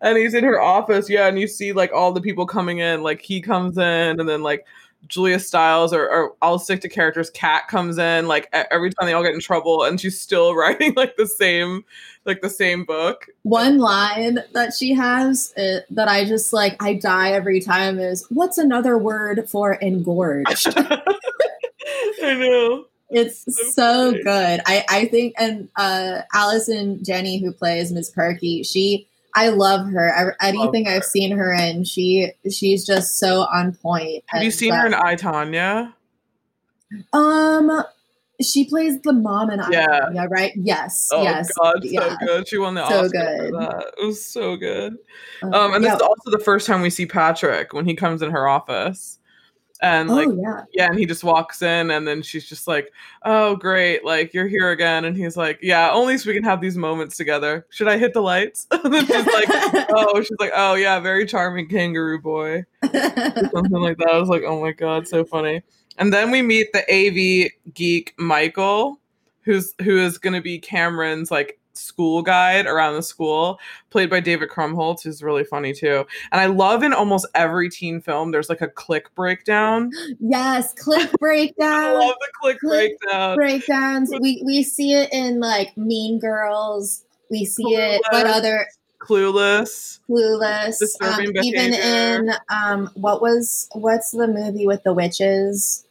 and he's in her office, yeah, and you see like all the people coming in, like he comes in, and then like Julia Stiles, or, or I'll stick to characters. Kat comes in, like every time they all get in trouble, and she's still writing like the same, like the same book. One line that she has uh, that I just like, I die every time is, "What's another word for engorged?" I know. It's so, so good. I I think, and uh, Allison Janney who plays Miss Perky, she I love her. anything love her. I've seen her in, she she's just so on point. Have you seen her in I Tonya? Um, she plays the mom in yeah. I Tonya, right? Yes. Oh yes. God, yeah. so good. She won the so Oscar good. for that. It was so good. Um, um and this yeah. is also the first time we see Patrick when he comes in her office and oh, like oh, yeah. yeah and he just walks in and then she's just like oh great like you're here again and he's like yeah only so we can have these moments together. Should i hit the lights? And then she's like oh she's like oh yeah very charming kangaroo boy. Something like that. I was like oh my god so funny. And then we meet the av geek michael who's who is going to be cameron's like school guide around the school, played by David Krumholtz, who's really funny too. And I love in almost every teen film, there's like a click breakdown. Yes, click breakdown. I love the click, click breakdown. Breakdowns. We we see it in like Mean Girls. We see Clueless. it, but other Clueless. Clueless. Um, even in um, what was what's the movie with the witches?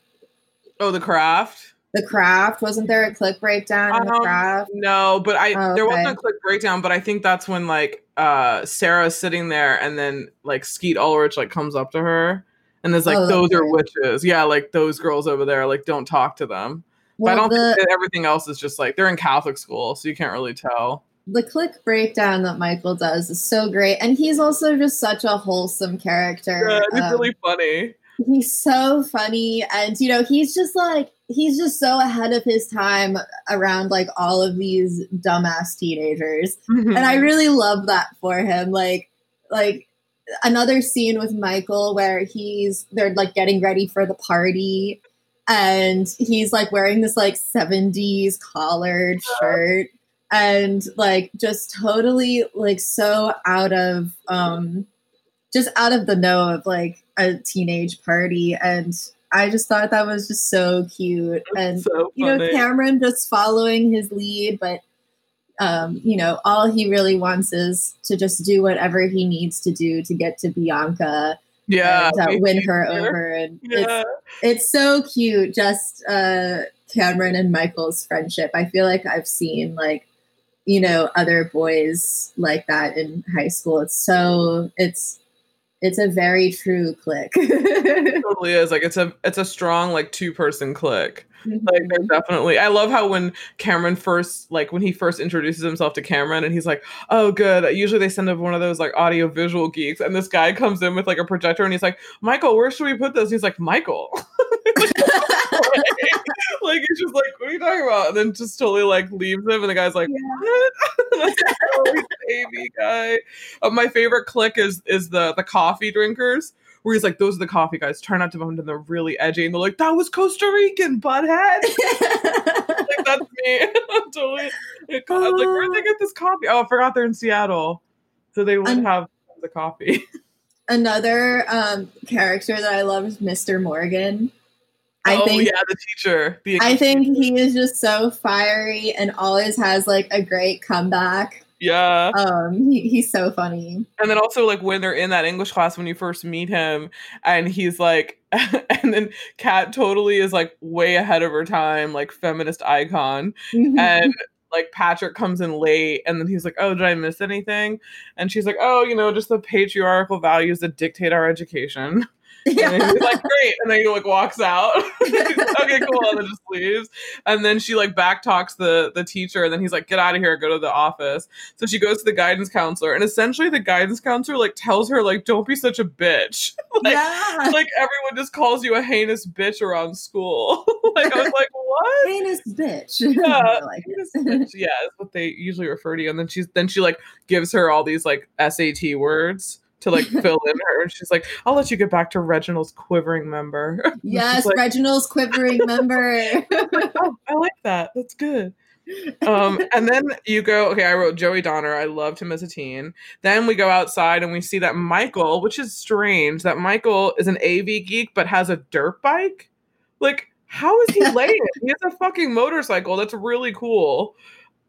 Oh, The Craft. The Craft wasn't there a click breakdown in The um, Craft? No, but I oh, okay. there wasn't a click breakdown, but I think that's when like uh Sarah's sitting there and then like Skeet Ulrich like comes up to her and is like, oh, "Those okay. are witches." Yeah, like those girls over there, like don't talk to them. Well, but I don't the, think everything else is just like they're in Catholic school, so you can't really tell. The click breakdown that Michael does is so great, and he's also just such a wholesome character. Yeah, he's um, really funny. He's so funny, and you know, he's just like he's just so ahead of his time around like all of these dumbass teenagers. Mm-hmm. and i really love that for him. Like like another scene with michael where he's they're like getting ready for the party and he's like wearing this like 70s collared shirt and like just totally like so out of um just out of the know of like a teenage party and I just thought that was just so cute. And, so you know, Cameron just following his lead, but, um, you know, all he really wants is to just do whatever he needs to do to get to Bianca. Yeah, and, uh, win her over, and yeah. it's it's so cute. Just uh, Cameron and Michael's friendship. I feel like I've seen like you know other boys like that in high school. It's so it's it's a very true click. it totally is. Like it's a it's a strong like two person click. Mm-hmm. Like definitely I love how when Cameron first like when he first introduces himself to Cameron and he's like, Oh good. Usually they send up one of those like audio visual geeks and this guy comes in with like a projector and he's like, Michael, where should we put this? he's like, Michael. like he's just like, what are you talking about? And then just totally like leaves him, and the guy's like, yeah. what? baby guy. Uh, my favorite click is is the the coffee drinkers. Where he's like, those are the coffee guys. Try not to bump them. They're really edgy. And they're like, that was Costa Rican, butthead. like, that's me. I'm totally. I'm like, where'd they get this coffee? Oh, I forgot they're in Seattle. So they would um, have the coffee. Another um, character that I love is Mr. Morgan. I oh think, yeah, the teacher. The I think he is just so fiery and always has like a great comeback. Yeah. Um, he, he's so funny. And then also like when they're in that English class when you first meet him, and he's like, and then Kat totally is like way ahead of her time, like feminist icon, mm-hmm. and like Patrick comes in late and then he's like, Oh, did I miss anything? And she's like, Oh, you know, just the patriarchal values that dictate our education. Yeah. And he's like, great. And then he like walks out. okay, cool. And then just leaves. And then she like back talks the the teacher, and then he's like, get out of here, go to the office. So she goes to the guidance counselor, and essentially the guidance counselor like tells her, like, don't be such a bitch. like, yeah. like everyone just calls you a heinous bitch around school. like I was like, what? Heinous bitch. Yeah. like heinous bitch. Yeah, is what they usually refer to you. And then she's then she like gives her all these like SAT words to like fill in her. And she's like, I'll let you get back to Reginald's quivering member. Yes, like, Reginald's quivering member. oh, I like that. That's good. um, and then you go, okay, I wrote Joey Donner. I loved him as a teen. Then we go outside and we see that Michael, which is strange, that Michael is an AV geek but has a dirt bike. Like, how is he late? he has a fucking motorcycle. That's really cool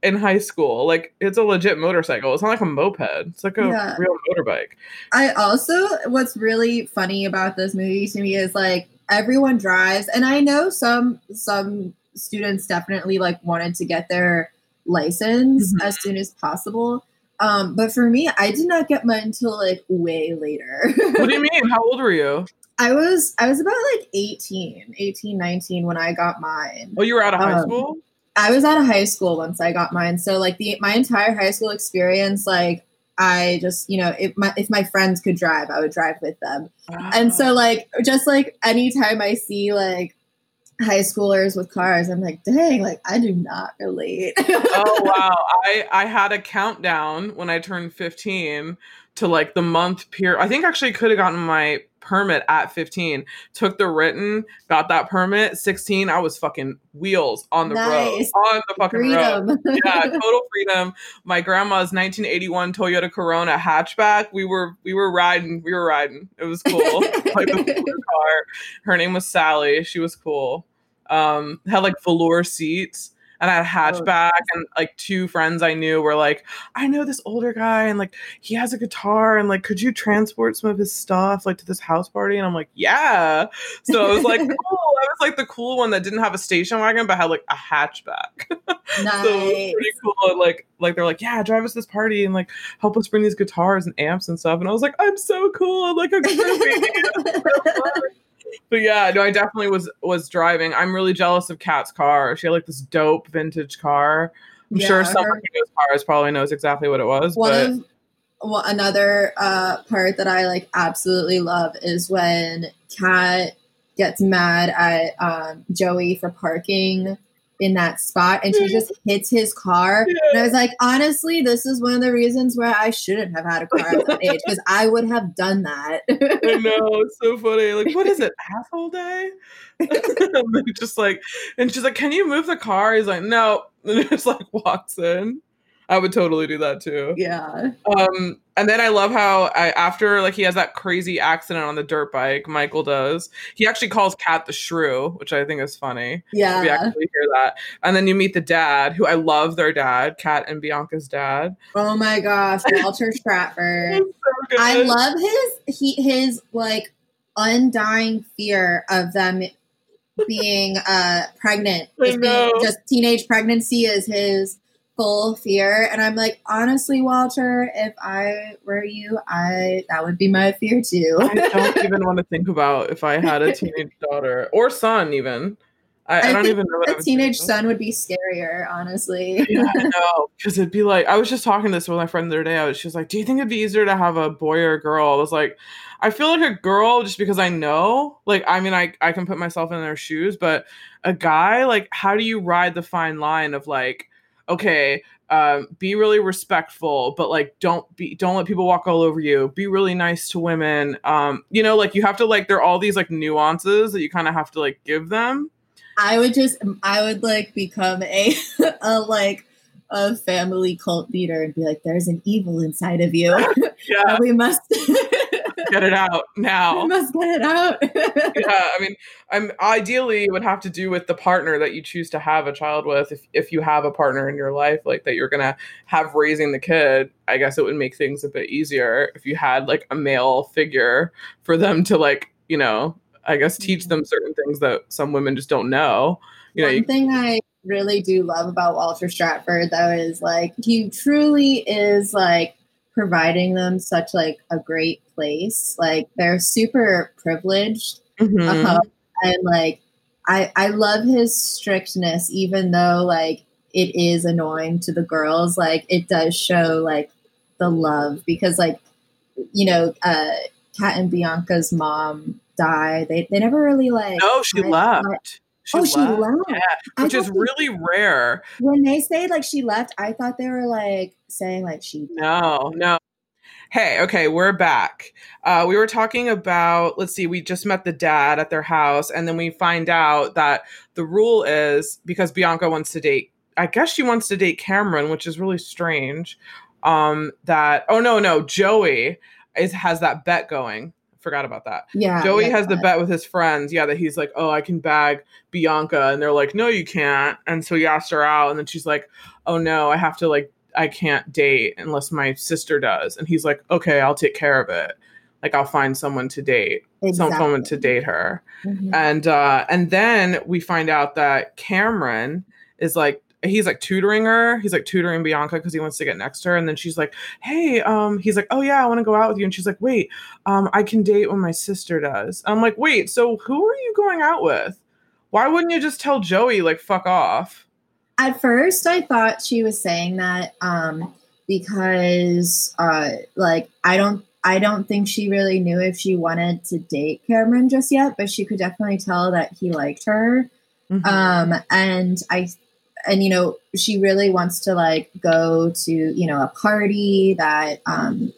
in high school. Like it's a legit motorcycle. It's not like a moped. It's like a yeah. real motorbike. I also what's really funny about this movie to me is like everyone drives and I know some some students definitely like wanted to get their license mm-hmm. as soon as possible. Um, but for me, I did not get mine until like way later. what do you mean? How old were you? I was I was about like 18, 18, 19 when I got mine. Oh, you were out of high um, school? I was out of high school once I got mine. So like the my entire high school experience, like I just, you know, if my if my friends could drive, I would drive with them. Wow. And so like just like anytime I see like high schoolers with cars, I'm like, dang, like I do not relate. oh wow. I I had a countdown when I turned 15 to like the month period. I think actually could have gotten my permit at 15. Took the written, got that permit. 16, I was fucking wheels on the nice. road. On the fucking freedom. road. Yeah, total freedom. My grandma's 1981 Toyota Corona hatchback. We were we were riding, we were riding. It was cool. like the car. Her name was Sally. She was cool. Um, had like velour seats and I had a oh, hatchback, oh, and like two friends I knew were like, I know this older guy, and like he has a guitar, and like, could you transport some of his stuff like to this house party? And I'm like, yeah. So I was like, cool. I was like the cool one that didn't have a station wagon, but had like a hatchback. Nice. so pretty cool. And, like, like they're like, yeah, drive us this party and like help us bring these guitars and amps and stuff. And I was like, I'm so cool. I'm like a groupie but yeah, no, I definitely was was driving. I'm really jealous of Kat's car. She had like this dope vintage car. I'm yeah, sure someone who knows cars probably knows exactly what it was. One but... of well, another uh, part that I like absolutely love is when Kat gets mad at um, Joey for parking in that spot and she mm. just hits his car. And I was like, honestly, this is one of the reasons why I shouldn't have had a car at that age because I would have done that. I know, it's so funny. Like, what is it, asshole day? just like, and she's like, can you move the car? He's like, no. And just like walks in. I would totally do that too. Yeah. Um, and then I love how I, after like he has that crazy accident on the dirt bike, Michael does. He actually calls Kat the shrew, which I think is funny. Yeah. We actually hear that. And then you meet the dad, who I love their dad, Kat and Bianca's dad. Oh my gosh, Walter Stratford. so I love his he his like undying fear of them being uh pregnant. Just, being, just teenage pregnancy is his full fear. And i'm like honestly walter if i were you i that would be my fear too. I don't even want to think about if i had a teenage daughter or son even. I, I, I don't even know what a teenage son would be scarier honestly. Yeah no because it'd be like i was just talking to this with my friend the other day. I was just like do you think it'd be easier to have a boy or a girl? I was like i feel like a girl just because i know. Like i mean i i can put myself in their shoes but a guy like how do you ride the fine line of like okay, um, be really respectful, but like don't be don't let people walk all over you. Be really nice to women. Um, you know, like you have to like there are all these like nuances that you kind of have to like give them. I would just I would like become a a like a family cult leader and be like, there's an evil inside of you. Yeah. we must get it out now. We must get it out. yeah, I mean, I'm ideally it would have to do with the partner that you choose to have a child with. If if you have a partner in your life like that you're gonna have raising the kid, I guess it would make things a bit easier if you had like a male figure for them to like, you know, I guess teach mm-hmm. them certain things that some women just don't know. You know, one you, thing I really do love about Walter Stratford though is like he truly is like providing them such like a great place. Like they're super privileged, mm-hmm. uh, and like I I love his strictness, even though like it is annoying to the girls. Like it does show like the love because like you know, uh, Kat and Bianca's mom died. They they never really like. Oh, she left. She oh, left. she left. Yeah, which is really rare. When they say like she left, I thought they were like saying like she. No, no. Hey, okay, we're back. Uh, we were talking about, let's see, we just met the dad at their house, and then we find out that the rule is because Bianca wants to date, I guess she wants to date Cameron, which is really strange. Um, that, oh no, no, Joey is has that bet going forgot about that. Yeah. Joey yeah, has the bet with his friends. Yeah, that he's like, oh, I can bag Bianca. And they're like, no, you can't. And so he asked her out. And then she's like, oh, no, I have to, like, I can't date unless my sister does. And he's like, okay, I'll take care of it. Like, I'll find someone to date, exactly. someone to date her. Mm-hmm. And, uh, and then we find out that Cameron is like he's like tutoring her. He's like tutoring Bianca because he wants to get next to her. And then she's like, "Hey," um, he's like, "Oh yeah, I want to go out with you." And she's like, "Wait, um, I can date when my sister does." I'm like, "Wait, so who are you going out with? Why wouldn't you just tell Joey like fuck off?" At first, I thought she was saying that um, because uh, like I don't I don't think she really knew if she wanted to date Cameron just yet, but she could definitely tell that he liked her. Mm-hmm. Um, and I and you know she really wants to like go to you know a party that um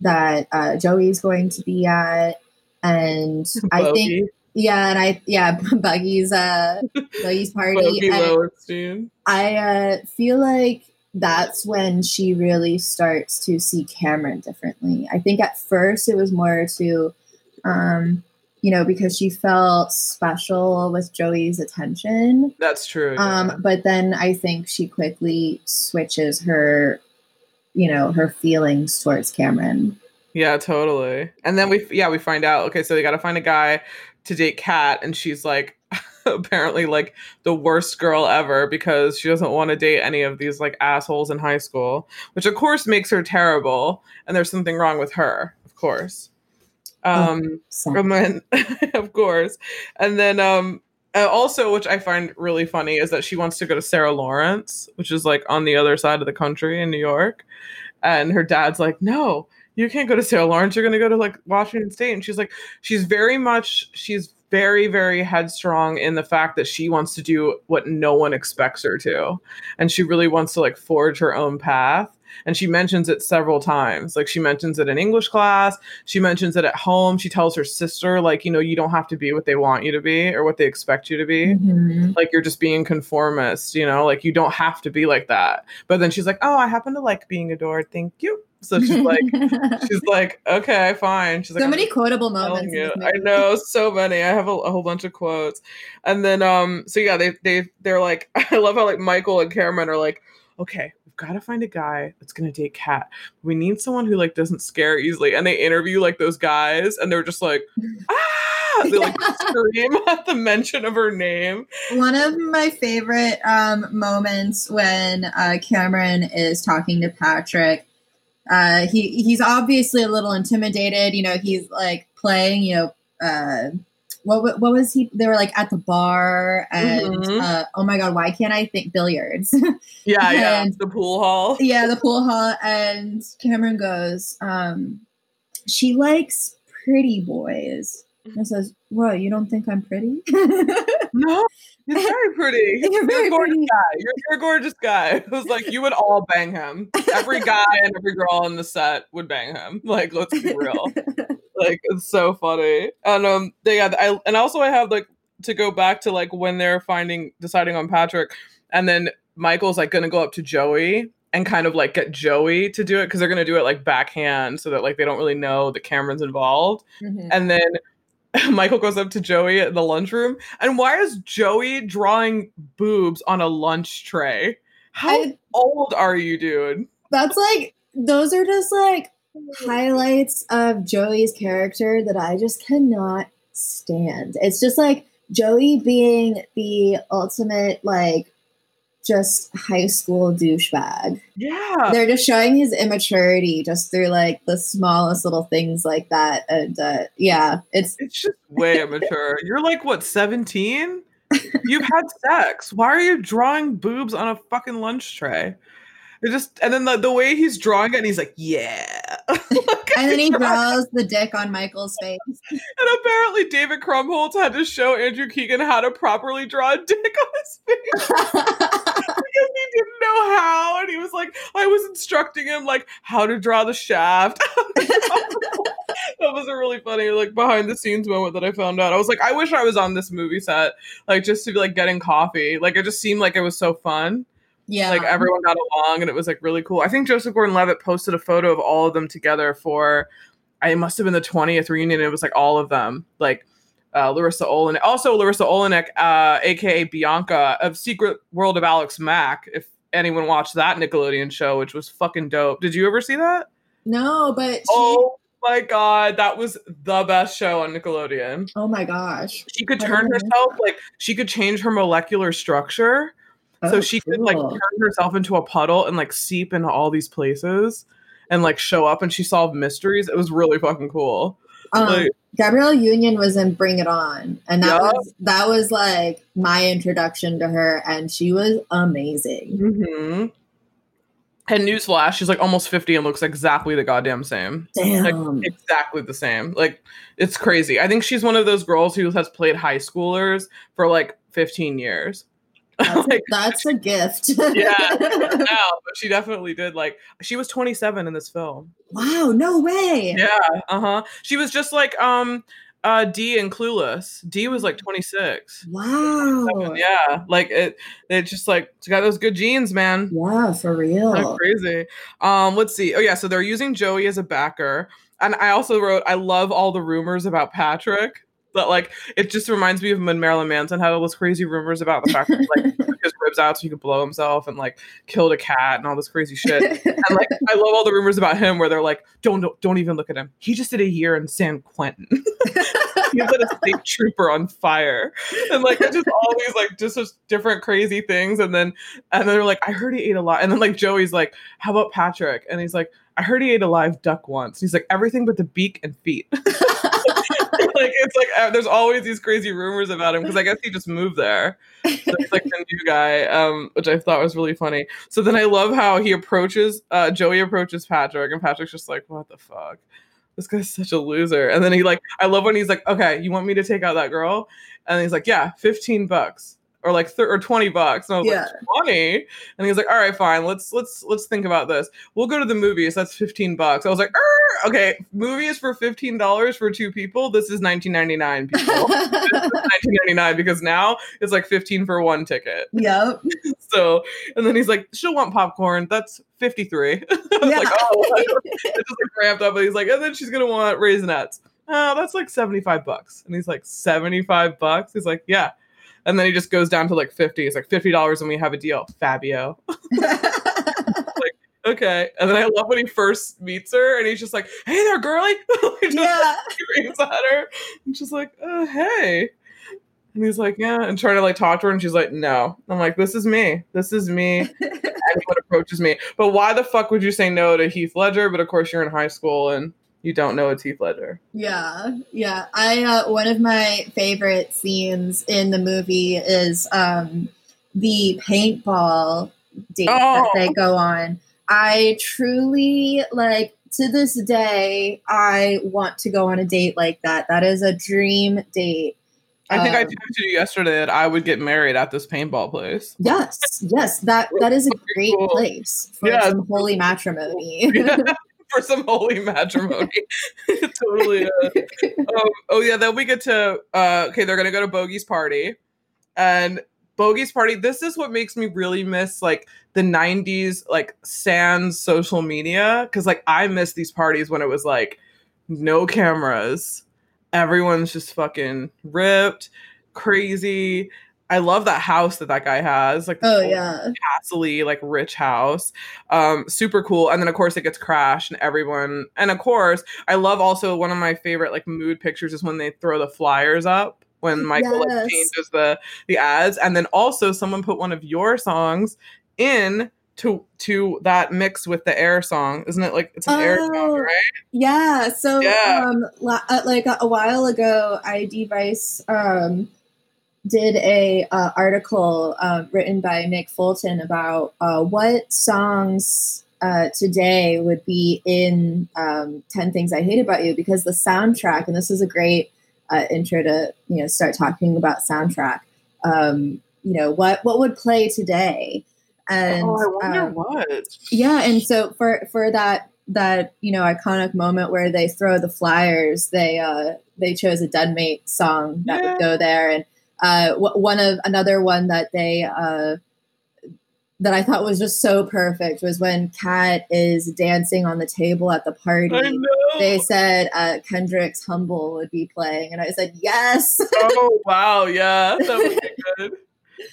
that uh joey's going to be at. And i think yeah and i yeah Bogey's uh Bogey's party. I uh feel like that's when she really starts to see cameron differently. I think at first it was more to um you know, because she felt special with Joey's attention. That's true. Yeah. Um, but then I think she quickly switches her, you know, her feelings towards Cameron. Yeah, totally. And then we, yeah, we find out. Okay, so they got to find a guy to date Kat, and she's like, apparently like the worst girl ever because she doesn't want to date any of these like assholes in high school, which of course makes her terrible. And there's something wrong with her, of course. Oh, um, oh, and then, of course, and then um, also, which I find really funny, is that she wants to go to Sarah Lawrence, which is like on the other side of the country in New York, and her dad's like, "No, you can't go to Sarah Lawrence. You're going to go to like Washington State." And she's like, she's very much, she's very, very headstrong in the fact that she wants to do what no one expects her to, and she really wants to like forge her own path and she mentions it several times. Like she mentions it in English class, she mentions it at home. She tells her sister, like, you know, you don't have to be what they want you to be or what they expect you to be. Mm-hmm. Like you're just being conformist, you know, like you don't have to be like that. But then she's like, oh, I happen to like being adored. Thank you. So she's like, she's like, okay, fine. She's so like, so many quotable moments. I know so many. I have a, a, whole bunch of quotes, and then um, so yeah, they they they're like, I love how like Michael and Cameron are like, okay, we've got to find a guy that's gonna date Kat. We need someone who like doesn't scare easily, and they interview like those guys, and they're just like, ah, they like scream at the mention of her name. One of my favorite um moments when uh, Cameron is talking to Patrick uh, he he's obviously a little intimidated. You know, he's like playing. You know, uh, what what was he? They were like at the bar, and mm-hmm. uh, oh my god, why can't I think billiards? Yeah, and, yeah, the pool hall. Yeah, the pool hall. And Cameron goes, um, she likes pretty boys. And says, "What? You don't think I'm pretty?" no, you're very pretty. You're, you're very a gorgeous pretty. guy. You're, you're, a gorgeous guy. It was like you would all bang him. Every guy and every girl on the set would bang him. Like, let's be real. Like, it's so funny. And um, they yeah, I and also I have like to go back to like when they're finding deciding on Patrick, and then Michael's like gonna go up to Joey and kind of like get Joey to do it because they're gonna do it like backhand so that like they don't really know that Cameron's involved, mm-hmm. and then Michael goes up to Joey in the lunchroom. And why is Joey drawing boobs on a lunch tray? How I, old are you, dude? That's like, those are just like highlights of Joey's character that I just cannot stand. It's just like Joey being the ultimate, like, just high school douchebag. Yeah. They're just showing his immaturity just through like the smallest little things like that. And uh, yeah, it's it's just way immature. You're like what, 17? You've had sex. Why are you drawing boobs on a fucking lunch tray? It just and then the, the way he's drawing it, and he's like, yeah. and then he draws the dick on Michael's face. And apparently, David Krumholtz had to show Andrew Keegan how to properly draw a dick on his face because he didn't know how, and he was like, I was instructing him like how to draw the shaft. that was a really funny like behind the scenes moment that I found out. I was like, I wish I was on this movie set, like just to be like getting coffee. Like it just seemed like it was so fun. Yeah. Like everyone got along and it was like really cool. I think Joseph Gordon Levitt posted a photo of all of them together for it must have been the 20th reunion. It was like all of them. Like uh, Larisa Oleynik. Also Larisa Oleynik, uh, aka Bianca of Secret World of Alex Mack, if anyone watched that Nickelodeon show, which was fucking dope. Did you ever see that? No, but she- Oh my god, that was the best show on Nickelodeon. Oh my gosh. She could turn herself like she could change her molecular structure so oh, she cool. could like turn herself into a puddle and like seep into all these places and like show up and she solved mysteries. It was really fucking cool. Um, like, Gabrielle Union was in Bring It On, and that yeah. was that was like my introduction to her, and she was amazing. Mm-hmm. And newsflash, she's like almost 50 and looks exactly the goddamn same. Damn. Like, exactly the same. Like, it's crazy. I think she's one of those girls who has played high schoolers for like 15 years. That's, like, a, that's a gift. yeah, no, but she definitely did. Like, she was 27 in this film. Wow, no way. Yeah, uh huh. She was just like um uh D and Clueless. D was like 26. Wow. Yeah, like it. It just like she got those good genes, man. Yeah, for real. Crazy. Um, let's see. Oh yeah, so they're using Joey as a backer. And I also wrote, I love all the rumors about Patrick but like it just reminds me of when Marilyn Manson had all those crazy rumors about the fact that like took his ribs out so he could blow himself and like killed a cat and all this crazy shit. and like I love all the rumors about him where they're like, don't don't, don't even look at him. He just did a year in San Quentin. he lit a state trooper on fire. And like just all these like just, just different crazy things. And then and then they're like, I heard he ate a lot. And then like Joey's like, How about Patrick? And he's like, I heard he ate a live duck once. He's like, everything but the beak and feet. like it's like uh, there's always these crazy rumors about him because I guess he just moved there. So it's like the new guy, um, which I thought was really funny. So then I love how he approaches uh, Joey approaches Patrick, and Patrick's just like, "What the fuck." This guy's such a loser. And then he like, I love when he's like, okay, you want me to take out that girl? And he's like, yeah, 15 bucks or like th- or 20 bucks. And I was yeah. like, 20? And he's like, all right, fine. Let's let's let's think about this. We'll go to the movies. That's 15 bucks. I was like, okay, movies for $15 for two people. This is 1999 people. 1999 because now it's like 15 for one ticket. Yep. so and then he's like, she'll want popcorn. That's 53. I was yeah. like, oh, it just like ramped up. But he's like, and then she's gonna want raisinets. Oh, uh, that's like 75 bucks. And he's like, 75 bucks? He's like, yeah. And then he just goes down to like 50. It's like $50 and we have a deal. Fabio. like, okay. And then I love when he first meets her and he's just like, hey there, girly. he just yeah. screams at her. And she's like, oh, hey. And he's like, yeah, and trying to like talk to her, and she's like, no. I'm like, this is me. This is me. Anyone approaches me. But why the fuck would you say no to Heath Ledger? But of course, you're in high school and you don't know it's Heath Ledger. Yeah, yeah. I uh, one of my favorite scenes in the movie is um, the paintball date oh. that they go on. I truly like to this day. I want to go on a date like that. That is a dream date. I think um, I texted you yesterday that I would get married at this paintball place. Yes, yes, that that is a great cool. place for yeah. some holy matrimony. Yeah for some holy matrimony. totally. Uh, um, oh yeah, then we get to uh, okay. They're gonna go to Bogey's party, and Bogey's party. This is what makes me really miss like the '90s like sans social media because like I miss these parties when it was like no cameras, everyone's just fucking ripped, crazy. I love that house that that guy has, like oh yeah, castle like rich house, um, super cool. And then of course it gets crashed, and everyone, and of course I love also one of my favorite like mood pictures is when they throw the flyers up when Michael yes. like changes the the ads, and then also someone put one of your songs in to to that mix with the air song isn't it like it's an oh, air song oh, right yeah so yeah. um la- uh, like a, a, while ago id vice um did a uh, article uh, written by Nick Fulton about uh, what songs uh, today would be in um, 10 Things I Hate About You because the soundtrack, and this is a great uh, intro to you know start talking about soundtrack. Um, you know what what would play today, and oh, I wonder um, what. Yeah, and so for for that that you know iconic moment where they throw the flyers, they uh, they chose a Deadmau5 song that yeah. would go there and uh, one of another one that they uh, that I thought was just so perfect was when Kat is dancing on the table at the party. They said uh, Kendrick's "Humble" would be playing, and I said yes. oh wow, yeah, that would be good.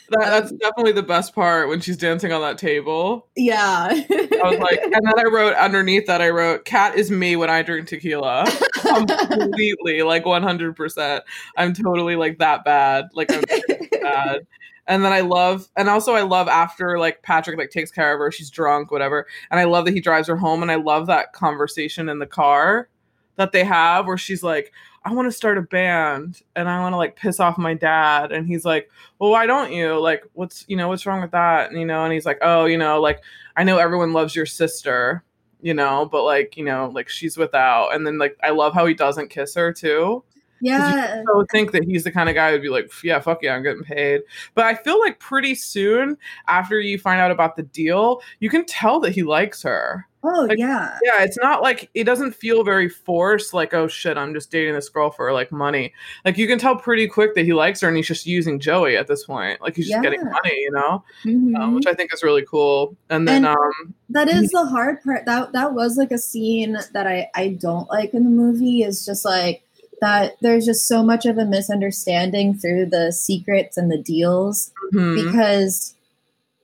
That, that's um, definitely the best part when she's dancing on that table. Yeah. I was like, and then I wrote underneath that, I wrote, "Kat is me when I drink tequila. Completely, like 100%. I'm totally like that bad. Like, I'm bad. And then I love, and also I love after like Patrick like takes care of her, she's drunk, whatever. And I love that he drives her home, and I love that conversation in the car that they have where she's like, I want to start a band and I want to like piss off my dad. And he's like, Well, why don't you? Like, what's, you know, what's wrong with that? And, you know, and he's like, Oh, you know, like, I know everyone loves your sister, you know, but like, you know, like she's without. And then, like, I love how he doesn't kiss her too. Yeah. So think that he's the kind of guy who'd be like, yeah, fuck yeah, I'm getting paid. But I feel like pretty soon after you find out about the deal, you can tell that he likes her. Oh like, yeah. Yeah, it's not like it doesn't feel very forced, like, oh shit, I'm just dating this girl for like money. Like you can tell pretty quick that he likes her and he's just using Joey at this point. Like he's just yeah. getting money, you know? Mm-hmm. Um, which I think is really cool. And then and um that is the hard part. That that was like a scene that I, I don't like in the movie is just like that there's just so much of a misunderstanding through the secrets and the deals mm-hmm. because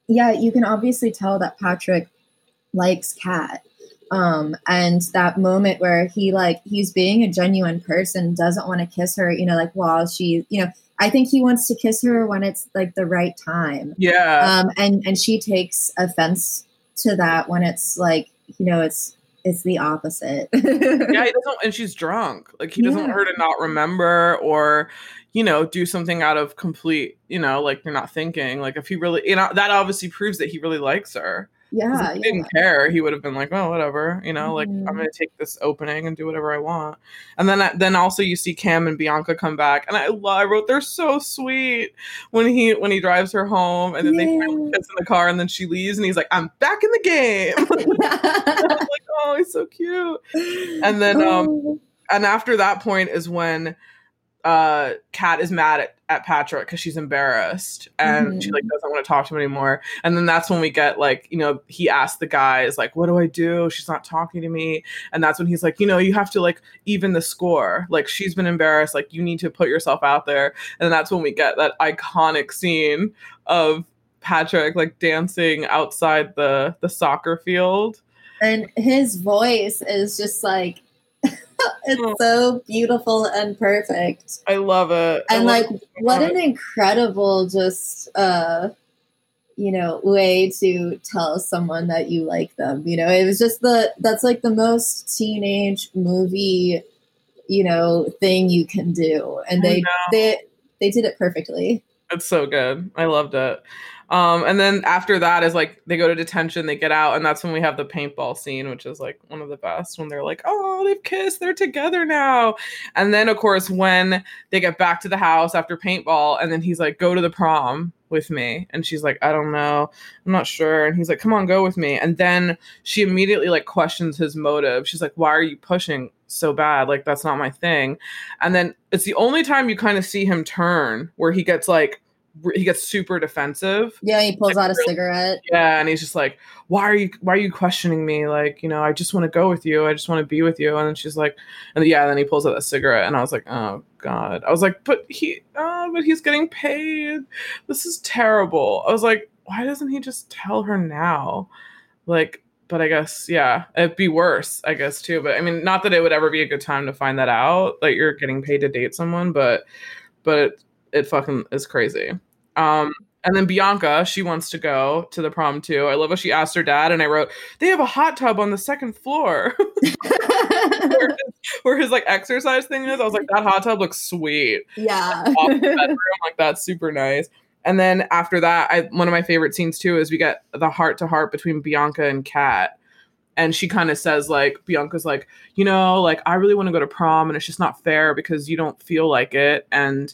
yeah, you can obviously tell that Patrick likes Kat. Um, and that moment where he like he's being a genuine person, doesn't want to kiss her, you know, like while she, you know, I think he wants to kiss her when it's like the right time. Yeah. Um, and and she takes offense to that when it's like, you know, it's it's the opposite. yeah, he doesn't and she's drunk. Like he doesn't yeah. want her to not remember or you know, do something out of complete, you know, like you're not thinking. Like if he really, you know, that obviously proves that he really likes her. Yeah, he yeah. didn't care, he would have been like, "Oh, whatever," you know, like I'm Mhm. gonna take this opening and do whatever I want. And then, then also you see Cam and Bianca come back, and I love. I wrote they're so sweet when he when he drives her home, and then they finally kiss in the car, and then she leaves, and he's like, "I'm back in the game." I'm like, "Oh, he's so cute." And then, um, Oh. and after that point is when uh Kat is mad at, at Patrick because she's embarrassed and she like doesn't want to talk to him anymore. And then that's when we get like, you know, he asks the guys, like, what do I do? She's not talking to me. And that's when he's like, you know, you have to like even the score. Like she's been embarrassed. Like you need to put yourself out there. And that's when we get that iconic scene of Patrick like dancing outside the the soccer field. and his voice is just like it's so beautiful and perfect. I love it. I and love like it what an incredible just uh you know way to tell someone that you like them you know it was just the that's like the most teenage movie you know thing you can do and they they they did it perfectly It's so good. I loved it. Um, and then after that is like they go to detention, they get out, and that's when we have the paintball scene, which is like one of the best when they're like, oh, they've kissed, they're together now. And then, of course, when they get back to the house after paintball, and then he's like, go to the prom with me. And she's like, I don't know, I'm not sure. And he's like, come on, go with me. And then she immediately like questions his motive. She's like, why are you pushing so bad? Like, that's not my thing. And then it's the only time you kind of see him turn where he gets like, he gets super defensive. yeah he pulls Like, out a really- cigarette Yeah, and he's just like, "Why are you? Why are you questioning me? Like, you know, I just want to go with you. I just want to be with you." And then she's like, "And yeah." Then he pulls out a cigarette, and I was like, "Oh God!" I was like, "But he, oh, but he's getting paid. This is terrible." I was like, "Why doesn't he just tell her now?" Like, but I guess yeah, it'd be worse, I guess too. But I mean, not that it would ever be a good time to find that out. Like, you're getting paid to date someone, but but it, fucking is crazy. Um, and then Bianca, she wants to go to the prom too. I love how she asked her dad, and I wrote, "They have a hot tub on the second floor where, his, where his like exercise thing is." I was like, "That hot tub looks sweet." yeah the bedroom, like that's super nice. And then after that, I one of my favorite scenes too is we get the heart to heart between Bianca and Kat. And she kind of says, like, Bianca's like, you know, like, I really want to go to prom, and it's just not fair because you don't feel like it. And,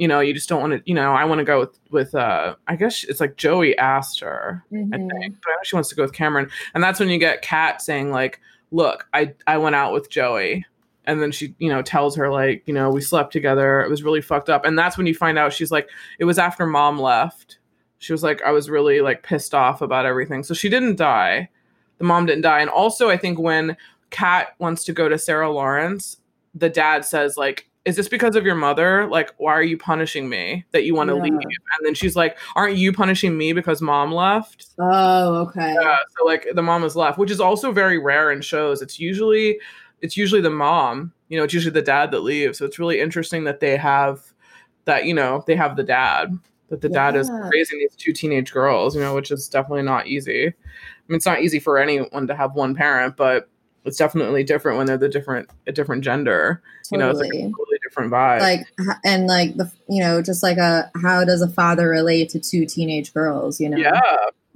you know, you just don't want to, you know, I want to go with, with, uh, I guess it's like Joey asked her, I Mhm. think, but I know she wants to go with Cameron. And that's when you get Kat saying, like, look, I, I went out with Joey. And then she, you know, tells her, like, you know, we slept together. It was really fucked up. And that's when you find out she's like, it was after mom left. She was like, I was really like pissed off about everything. So she didn't die. The mom didn't die. And also, I think when Kat wants to go to Sarah Lawrence, the dad says, like, is this because of your mother? Like, why are you punishing me that you want to Yeah. leave? And then she's like, aren't you punishing me because mom left? oh okay Yeah, so like the mom is left, which is also very rare in shows. It's usually it's usually the mom, you know, it's usually the dad that leaves. So it's really interesting that they have that, you know, they have the dad. That the dad is raising these two teenage girls, you know, which is definitely not easy. I mean, it's not easy for anyone to have one parent, but it's definitely different when they're the different a different gender. You know, it's like Totally. totally different vibe. like and like the you know just like a how does a father relate to two teenage girls you know Yeah.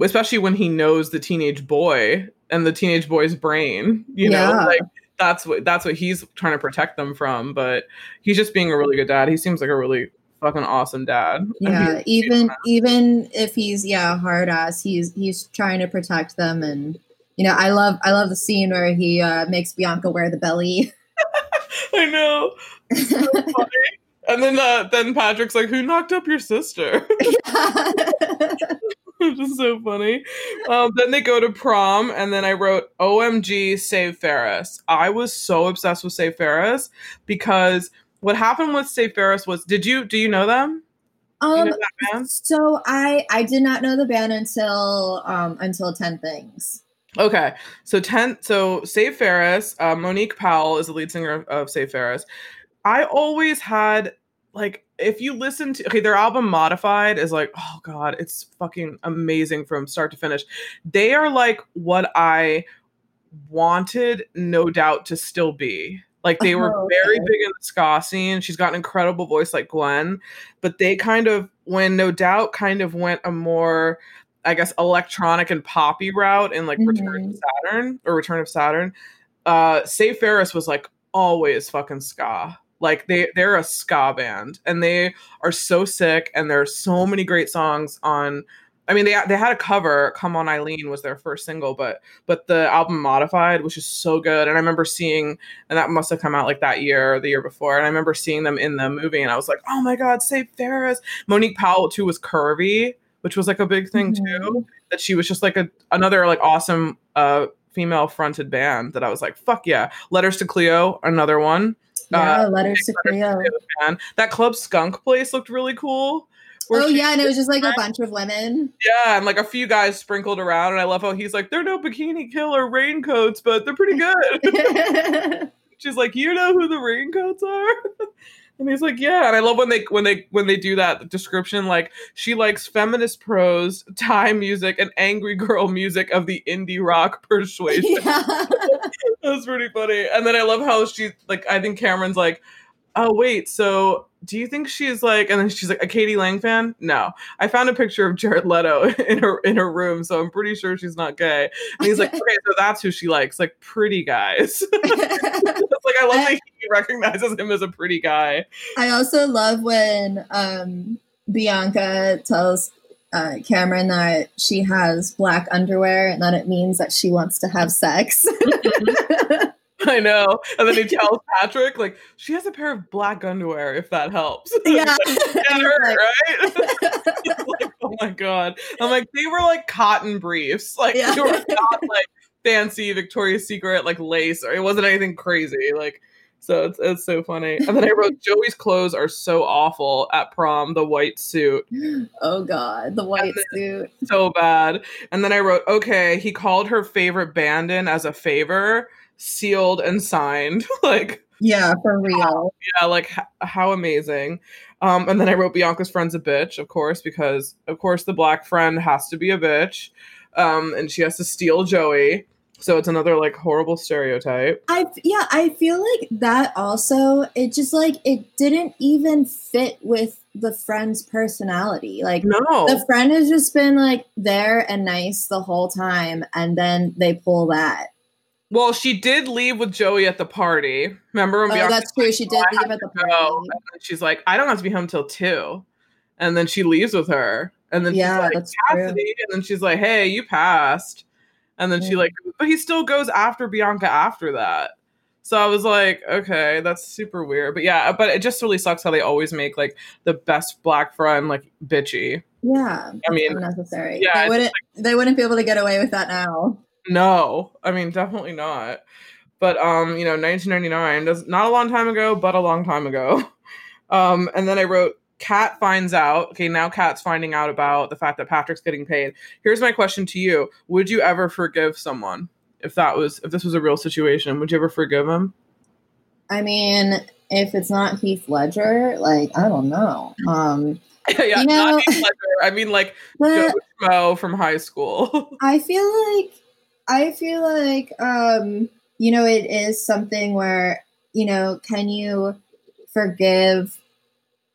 Especially when he knows the teenage boy and the teenage boy's brain. You know, like that's what that's what he's trying to protect them from. But he's just being a really good dad. He seems like a really fucking awesome dad. Yeah even even if he's yeah hard ass he's he's trying to protect them and you know i love i love the scene where he uh makes bianca wear the belly I know. So. And then uh, then Patrick's like, "Who knocked up your sister?" Which is so funny. Um, then they go to prom, and then I wrote OMG Save Ferris. I was so obsessed with Save Ferris because what happened with Save Ferris was did you do you know them? Do you um know so i i did not know the band until um until 10 things Okay, so ten. So Save Ferris, uh, Monique Powell is the lead singer of, of Save Ferris. I always had like if you listen to okay, their album Modified is like oh god, it's fucking amazing from start to finish. They are like what I wanted, no doubt, to still be. Like they were Oh, very big in the ska scene. She's got an incredible voice like Gwen, but they kind of when No Doubt kind of went a more I guess electronic and poppy route in like mm-hmm. Return of Saturn or Return of Saturn. Uh Save Ferris was like always fucking ska. Like they they're a ska band and they are so sick and there's so many great songs on I mean, they they had a cover. "Come On, Eileen" was their first single, but but the album "Modified" was just so good. And I remember seeing, and that must have come out like that year or the year before. And I remember seeing them in the movie, and I was like, "Oh my god, Save Ferris!" Monique Powell too was curvy, which was like a big thing mm-hmm. too. That she was just like a another like awesome uh female fronted band. That I was like, "Fuck yeah!" Letters to Cleo, another one. Yeah, uh, Letters to Cleo. That club Skunk place looked really cool. Oh yeah, and it was just like a bunch of women. Yeah, and like a few guys sprinkled around, and I love how he's like, "They're no Bikini Kill or raincoats, but they're pretty good." She's like, "You know who the raincoats are?" And he's like, "Yeah." And I love when they when they when they do that description, like she likes feminist prose, Thai music, and angry girl music of the indie rock persuasion. Yeah. That's pretty funny. And then I love how she like. I think Cameron's like oh wait, so do you think she's like and then she's like a k.d. lang fan? No. I found a picture of jared leto in her in her room so i'm pretty sure she's not gay. And he's like okay so that's who she likes like pretty guys. Like i love that he recognizes him as a pretty guy. I also love when um bianca tells uh, Cameron that she has black underwear and that it means that she wants to have sex. I know. And then he tells Patrick, like, she has a pair of black underwear, if that helps. Yeah. like, her, right? like, oh my God. I'm like, they were like cotton briefs. Like, yeah. they were not like fancy Victoria's Secret, like lace, or it wasn't anything crazy. Like, so it's, it's so funny. And then I wrote, Joey's clothes are so awful at prom, the white suit. Oh God, the white suit. So bad. And then I wrote, okay, he called her favorite band in as a favor sealed and signed. like, yeah, for real. Yeah, like h- how amazing. Um, and then I wrote Bianca's friend's a bitch, of course, because of course the black friend has to be a bitch. Um, and she has to steal Joey. So it's another like horrible stereotype. I yeah, I feel like that also it just like it didn't even fit with the friend's personality. Like no. the friend has just been like there and nice the whole time and then they pull that. Well, she did leave with Joey at the party. Remember when oh, that's true. She oh, did oh, leave at the party. she's like, I don't have to be home till two. And then she leaves with her. And then yeah, she's like, that's Cassidy. True. And then she's like, Hey, you passed. And then she like, but he still goes after Bianca after that. So I was like, okay, that's super weird. But yeah, but it just really sucks how they always make like the best black friend like bitchy. Yeah. I mean, unnecessary. Yeah, they wouldn't like, they wouldn't be able to get away with that now. No, I mean definitely not. But um, you know, 1999 does not a long time ago, but a long time ago. Um, and then I wrote Kat finds out. Okay, now Kat's finding out about the fact that Patrick's getting paid. Here's my question to you: Would you ever forgive someone if that was if this was a real situation? Would you ever forgive him? I mean, if it's not Heath Ledger, like I don't know. Um, yeah, you know, not Heath Ledger. I mean, like Joe from high school. I feel like I feel like um, you know it is something where you know can you forgive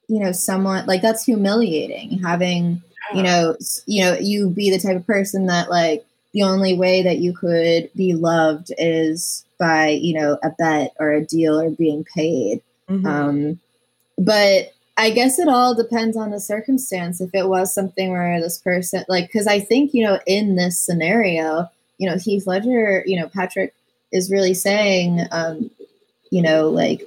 you know someone like that's humiliating having you know you know you be the type of person that like the only way that you could be loved is by you know a bet or a deal or being paid. Mm-hmm. um but i guess it all depends on the circumstance. If it was something where this person like because i think you know in this scenario you know, Heath Ledger, you know, Patrick is really saying, um, you know, like,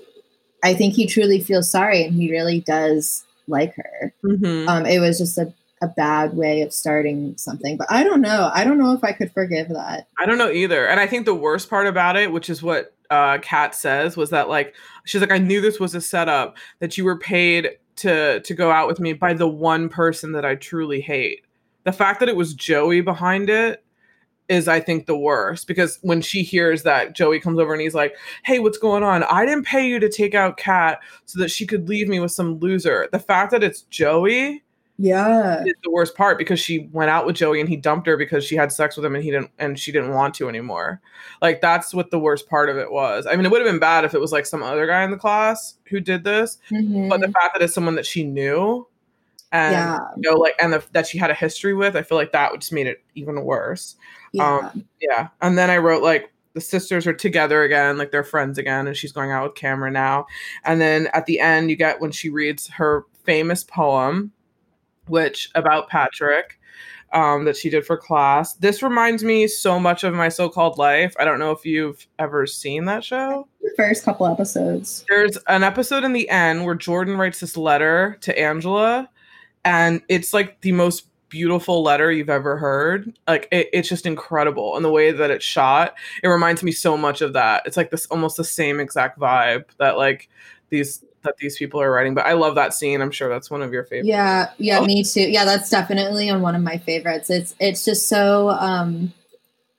I think he truly feels sorry and he really does like her. Mm-hmm. Um, it was just a, a bad way of starting something. But I don't know. I don't know if I could forgive that. I don't know either. And I think the worst part about it, which is what uh Kat says, was that like she's like, I knew this was a setup that you were paid to to go out with me by the one person that I truly hate. The fact that it was Joey behind it is I think the worst because when she hears that Joey comes over and he's like, "Hey, what's going on? I didn't pay you to take out Kat so that she could leave me with some loser." The fact that it's Joey, yeah, is the worst part because she went out with Joey and he dumped her because she had sex with him and he didn't and she didn't want to anymore. Like that's what the worst part of it was. I mean, it would have been bad if it was like some other guy in the class who did this, mm-hmm. but the fact that it's someone that she knew and Yeah. you know like and the, that she had a history with i feel like that just made it even worse Yeah. um yeah and then i wrote like the sisters are together again like they're friends again and she's going out with cameron now and then at the end you get when she reads her famous poem which about patrick um, that she did for class this reminds me so much of my so-called life i don't know if you've ever seen that show First couple episodes. there's an episode in the end where Jordan writes this letter to Angela, and it's like the most beautiful letter you've ever heard. Like it, it's just incredible, and the way that it's shot, it reminds me so much of that. It's like this almost the same exact vibe that like these that these people are writing. But I love that scene. I'm sure that's one of your favorites. Yeah, yeah, Oh. me too. Yeah, that's definitely on one of my favorites. It's it's just so um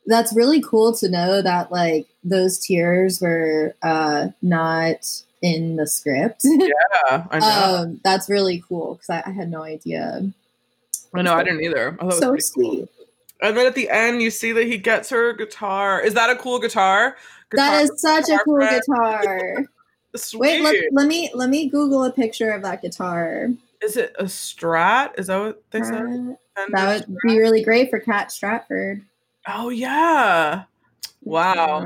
that's really cool to know that like those tears were uh not in the script. Yeah, I know. um that's really cool because I, I had no idea. I know. I didn't either. I thought it was So pretty cool. sweet. And then at the end, you see that he gets her guitar. Is that a cool guitar? That Guitar- is such a cool friend. guitar. Sweet. Wait, let, let me let me Google a picture of that guitar. Is it a Strat? Is that what they said? Uh, that would be really great for Kat Stratford. Oh yeah. Wow.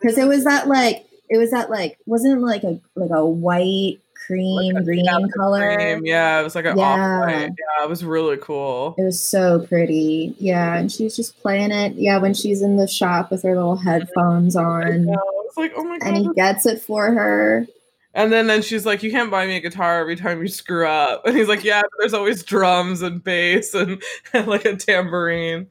Because it was that like it was that like wasn't it like a like a white cream Like a- green yeah, color. cream. Yeah, it was like an Yeah. off white. Yeah, it was really cool. It was so pretty. Yeah, and she's just playing it. Yeah, when she's in the shop with her little headphones on, It's like, oh my and he gets it for her. And then then she's like, You can't buy me a guitar every time you screw up. And he's like, Yeah, but there's always drums and bass and, and like a tambourine.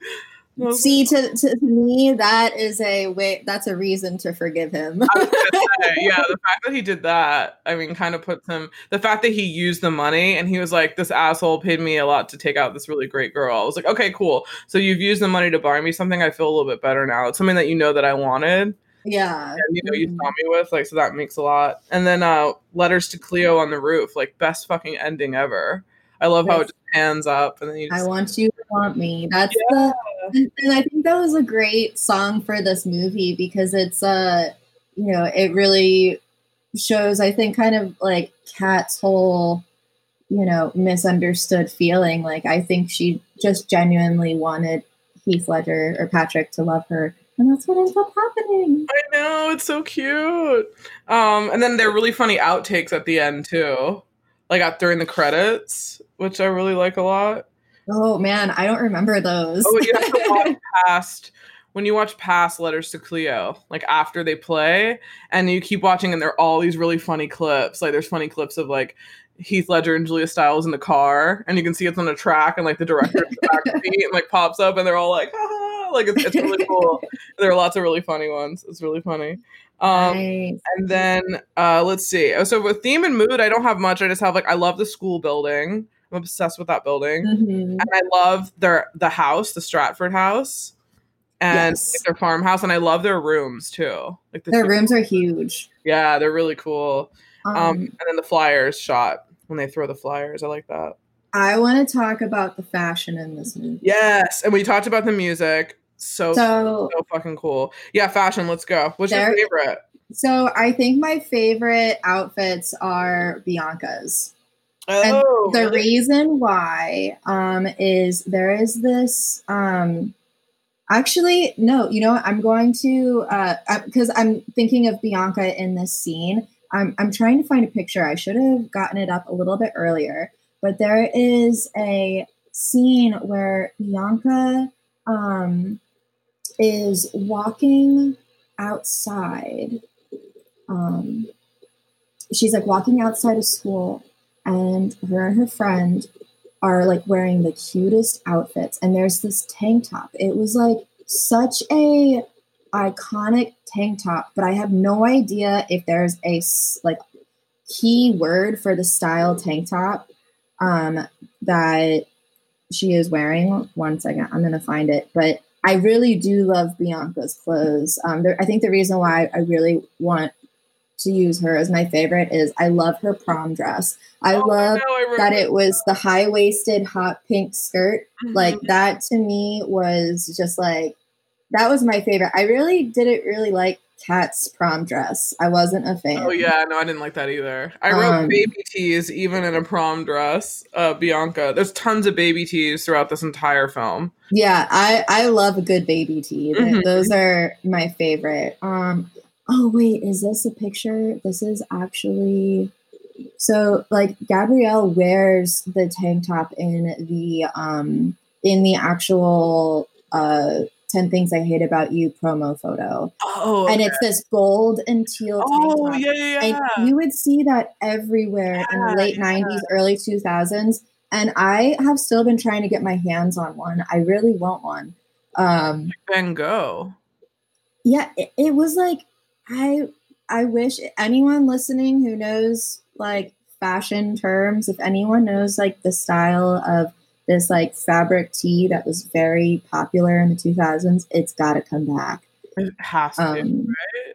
Was See, to, to me, that is a way. That's a reason to forgive him. I was gonna say, yeah, the fact that he did that, I mean, kind of puts him. The fact that he used the money and he was like, "This asshole paid me a lot to take out this really great girl." I was like, "Okay, cool. So you've used the money to buy me something. I feel a little bit better now. It's something that you know that I wanted, yeah, and you know you saw me with, like, so that makes a lot." And then uh letters to Cleo on the roof, like best fucking ending ever. I love how it just hands up and then you I want you to want me. That's the and I think that was a great song for this movie because it's uh you know, it really shows I think kind of like Kat's whole you know, misunderstood feeling. Like I think she just genuinely wanted Heath Ledger or Patrick to love her. And that's what ends up happening. I know it's so cute. Um, and then they're really funny outtakes at the end too, like at, during the credits, which I really like a lot. Oh man, I don't remember those. Oh, you have to watch past when you watch past letters to Cleo, like after they play, and you keep watching, and there are all these really funny clips. Like there's funny clips of like Heath Ledger and Julia Stiles in the car, and you can see it's on a track, and like the director in the back seat, and like pops up, and they're all like, ah, like it's, it's really cool. there are lots of really funny ones. It's really funny. Um, Nice. and then uh, let's see. Oh, So with theme and mood, I don't have much. I just have like I love the school building. I'm obsessed with that building, Mhm. and I love their the house, the Stratford house, and Yes. their farmhouse, and I love their rooms too. Like the Their rooms are huge. yeah, they're really cool. Um, Um, and then the flyers shot when they throw the flyers. I like that. I want to talk about the fashion in this movie. Yes, and we talked about the music. So so, So, fucking cool. Yeah, fashion. Let's go. What's your favorite? so I think my favorite outfits are Bianca's. And Oh, the really? reason why um, is there is this. Um, actually, no, you know, what? I'm going to because I'm thinking of Bianca in this scene. I'm I'm trying to find a picture. I should have gotten it up a little bit earlier, but there is a scene where Bianca um, is walking outside. Um, she's like walking outside of school and her and her friend are like wearing the cutest outfits and there's this tank top it was like such a iconic tank top but i have no idea if there's a like key word for the style tank top um that she is wearing one second i'm gonna find it but i really do love bianca's clothes um i think the reason why i really want to use her as my favorite is I love her prom dress. I Oh, love know, I that it was the high waisted hot pink skirt. Like Mhm. that to me was just like that was my favorite. I really didn't really like Kat's prom dress. I wasn't a fan. Oh yeah, no, I didn't like that either. I wrote Um, baby tees even in a prom dress. Uh, Bianca, there's tons of baby tees throughout this entire film. Yeah, I I love a good baby tee. Mhm. Those are my favorite. Um oh wait, is this a picture? This is actually so like Gabrielle wears the tank top in the um in the actual uh 10 things I hate about you promo photo. Oh, And it's this gold and teal oh top. yeah, yeah, yeah. And you would see that everywhere in the late yeah. 90s, early 2000s. And I have still been trying to get my hands on one. I really want one. Um, Van Gogh. yeah, it, it was like I I wish anyone listening who knows like fashion terms, if anyone knows like the style of this like fabric tee that was very popular in the 2000s, it's got to come back. It has to. Um,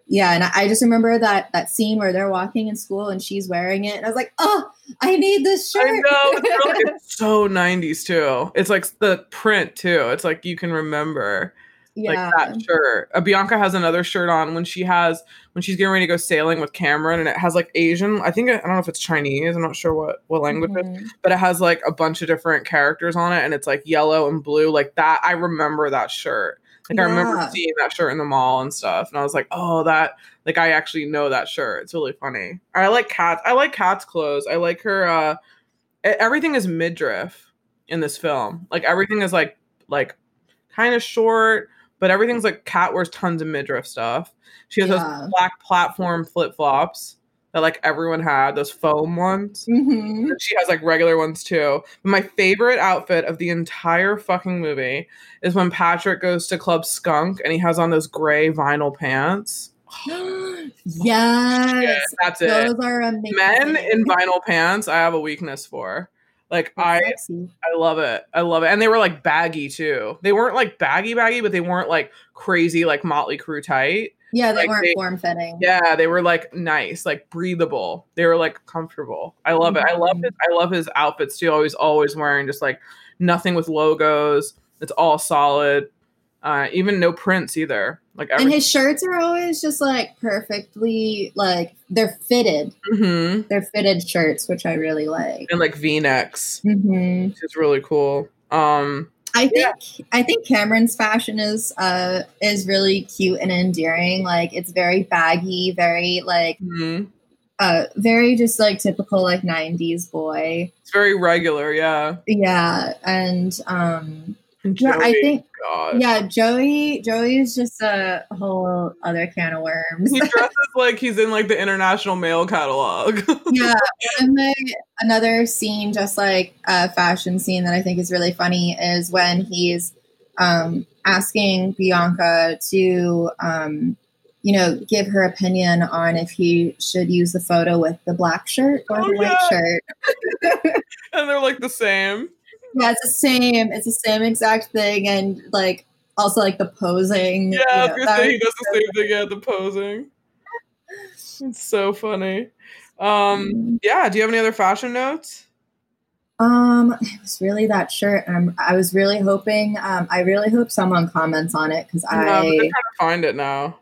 yeah, and I, I just remember that that scene where they're walking in school and she's wearing it, and I was like, "Oh, I need this shirt." I know it's so 90s too. It's like the print too. It's like you can remember yeah, like that shirt. Uh, Bianca has another shirt on when she has when she's getting ready to go sailing with Cameron, and it has like Asian. I think I don't know if it's Chinese. I'm not sure what what language it is, Mhm. but it has like a bunch of different characters on it, and it's like yellow and blue. Like that, I remember that shirt. Like I remember seeing that shirt in the mall and stuff, and I was like, oh, that like I actually know that shirt. It's really funny. I like cats. I like Kat's clothes. I like her. uh Everything is midriff in this film. Like everything is like like kind of short, but everything's like Kat wears tons of midriff stuff. She has Yeah. those black platform flip flops that like everyone had, those foam ones. Mhm. She has like regular ones too. But my favorite outfit of the entire fucking movie is when Patrick goes to Club Skunk and he has on those gray vinyl pants. Yes, that's it. those are amazing. Men in vinyl pants, I have a weakness for. Like That's I sexy. I love it. I love it. And they were like baggy too. They weren't like baggy baggy, but they weren't like crazy like Motley Crue tight. yeah, they like weren't form fitting. Yeah, they were like nice, like breathable. They were like comfortable. I love it. I love Mhm. his I love his outfits too. Always always wearing just like nothing with logos. It's all solid. Uh even no prints either. Like and his shirts are always just like perfectly like they're fitted. Mhm. They're fitted shirts, which I really like. and like V-necks, hmm which is really cool. Um I think Yeah. I think Cameron's fashion is uh is really cute and endearing. Like it's very baggy, very like mhm. uh very just like typical like 90s boy. it's very regular, yeah. Yeah, and um Yeah, I think God. yeah, Joey Joey is just a whole other can of worms. He dresses like he's in like the international mail catalog. yeah, and then another scene, just like a fashion scene that I think is really funny, is when he's um, asking Bianca to, um, you know, give her opinion on if he should use the photo with the black shirt or Oh, the white yeah. shirt. and they're like the same. Yeah, it's the same. It's the same exact thing, and like also like the posing. Yeah, you know, that he does the same thing. Yeah, the posing. It's so funny. Um, yeah. Do you have any other fashion notes? Um, it was really that shirt. I'm, I was really hoping. Um, I really hope someone comments on it because No, I. trying to find it now.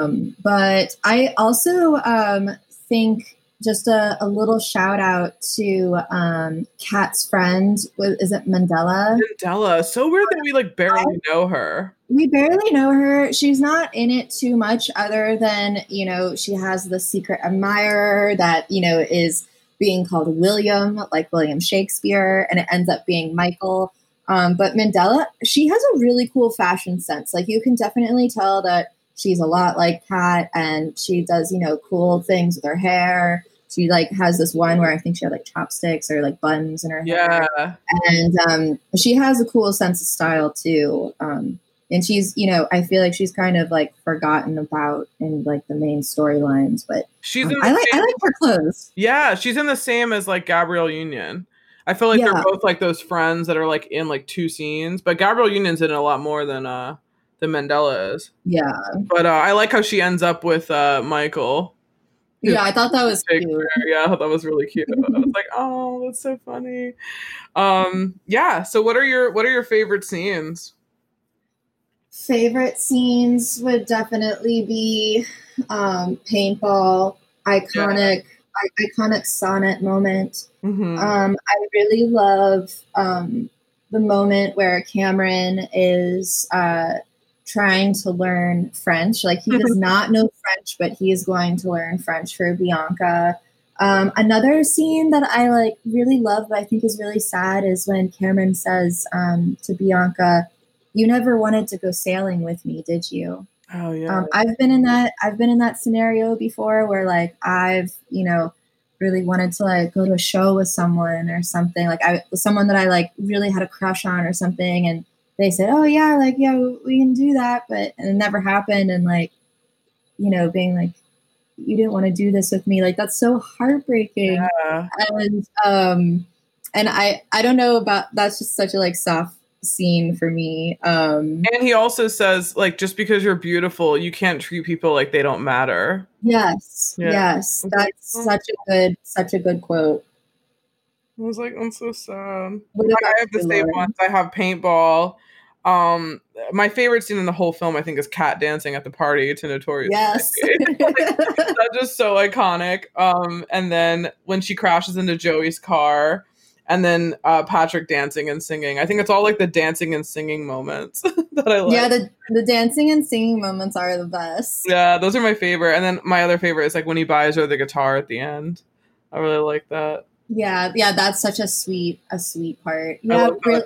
Um, but I also um think just a, a little shout out to um Kat's friend. Is it Mandella? Mandella. So weird that we like barely know her. We barely know her. She's not in it too much, other than you know she has the secret admirer that you know is being called William, like William Shakespeare, and it ends up being Michael. Um, but Mandella, she has a really cool fashion sense. Like you can definitely tell that she's a lot like Kat, and she does you know cool things with her hair. She like has this one where I think she had like chopsticks or like buns in her hair Yeah. and um, she has a cool sense of style too. Um, and she's, you know, I feel like she's kind of like forgotten about in like the main storylines, but She's um, in I like I like her clothes. Yeah, she's in the same as like Gabrielle Union. I feel like Yeah. they're both like those friends that are like in like two scenes, but Gabrielle Union's in a lot more than uh than Mandella is. Yeah, But uh, I like how she ends up with uh Michael. yeah, I thought that was cute. Yeah, I thought that was really cute. I was like, oh, that's so funny. Um, yeah. So, what are your what are your favorite scenes? favorite scenes would definitely be um, paintball, iconic, yeah. iconic sonnet moment. Mm-hmm. Um, I really love um, the moment where Cameron is uh, trying to learn French. Like he does not know French, but he is going to learn French for Bianca. Um, another scene that I like really love, but I think is really sad, is when Cameron says um, to Bianca, "You never wanted to go sailing with me, did you?" Oh yeah. Um, I've been in that. I've been in that scenario before, where like I've you know really wanted to like go to a show with someone or something. Like I someone that I like really had a crush on or something, and they said, "Oh yeah, like yeah, we can do that," but and it never happened. And like, you know, being like, "You didn't want to do this with me," like that's so heartbreaking. Yeah. And um, and I I don't know about that's just such a like soft scene for me. Um, and he also says like, just because you're beautiful, you can't treat people like they don't matter. Yes, yeah. yes, that's such a good such a good quote. I was like, I'm so sad. I have the same ones. I have paintball. Um, my favorite scene in the whole film, I think, is Kat dancing at the party to Notorious. Yes, that's just so iconic. Um, and then when she crashes into Joey's car, and then uh, Patrick dancing and singing. I think it's all like the dancing and singing moments that I like. Yeah, the the dancing and singing moments are the best. Yeah, those are my favorite. And then my other favorite is like when he buys her the guitar at the end. I really like that. Yeah, yeah, that's such a sweet, a sweet part. Yeah, really,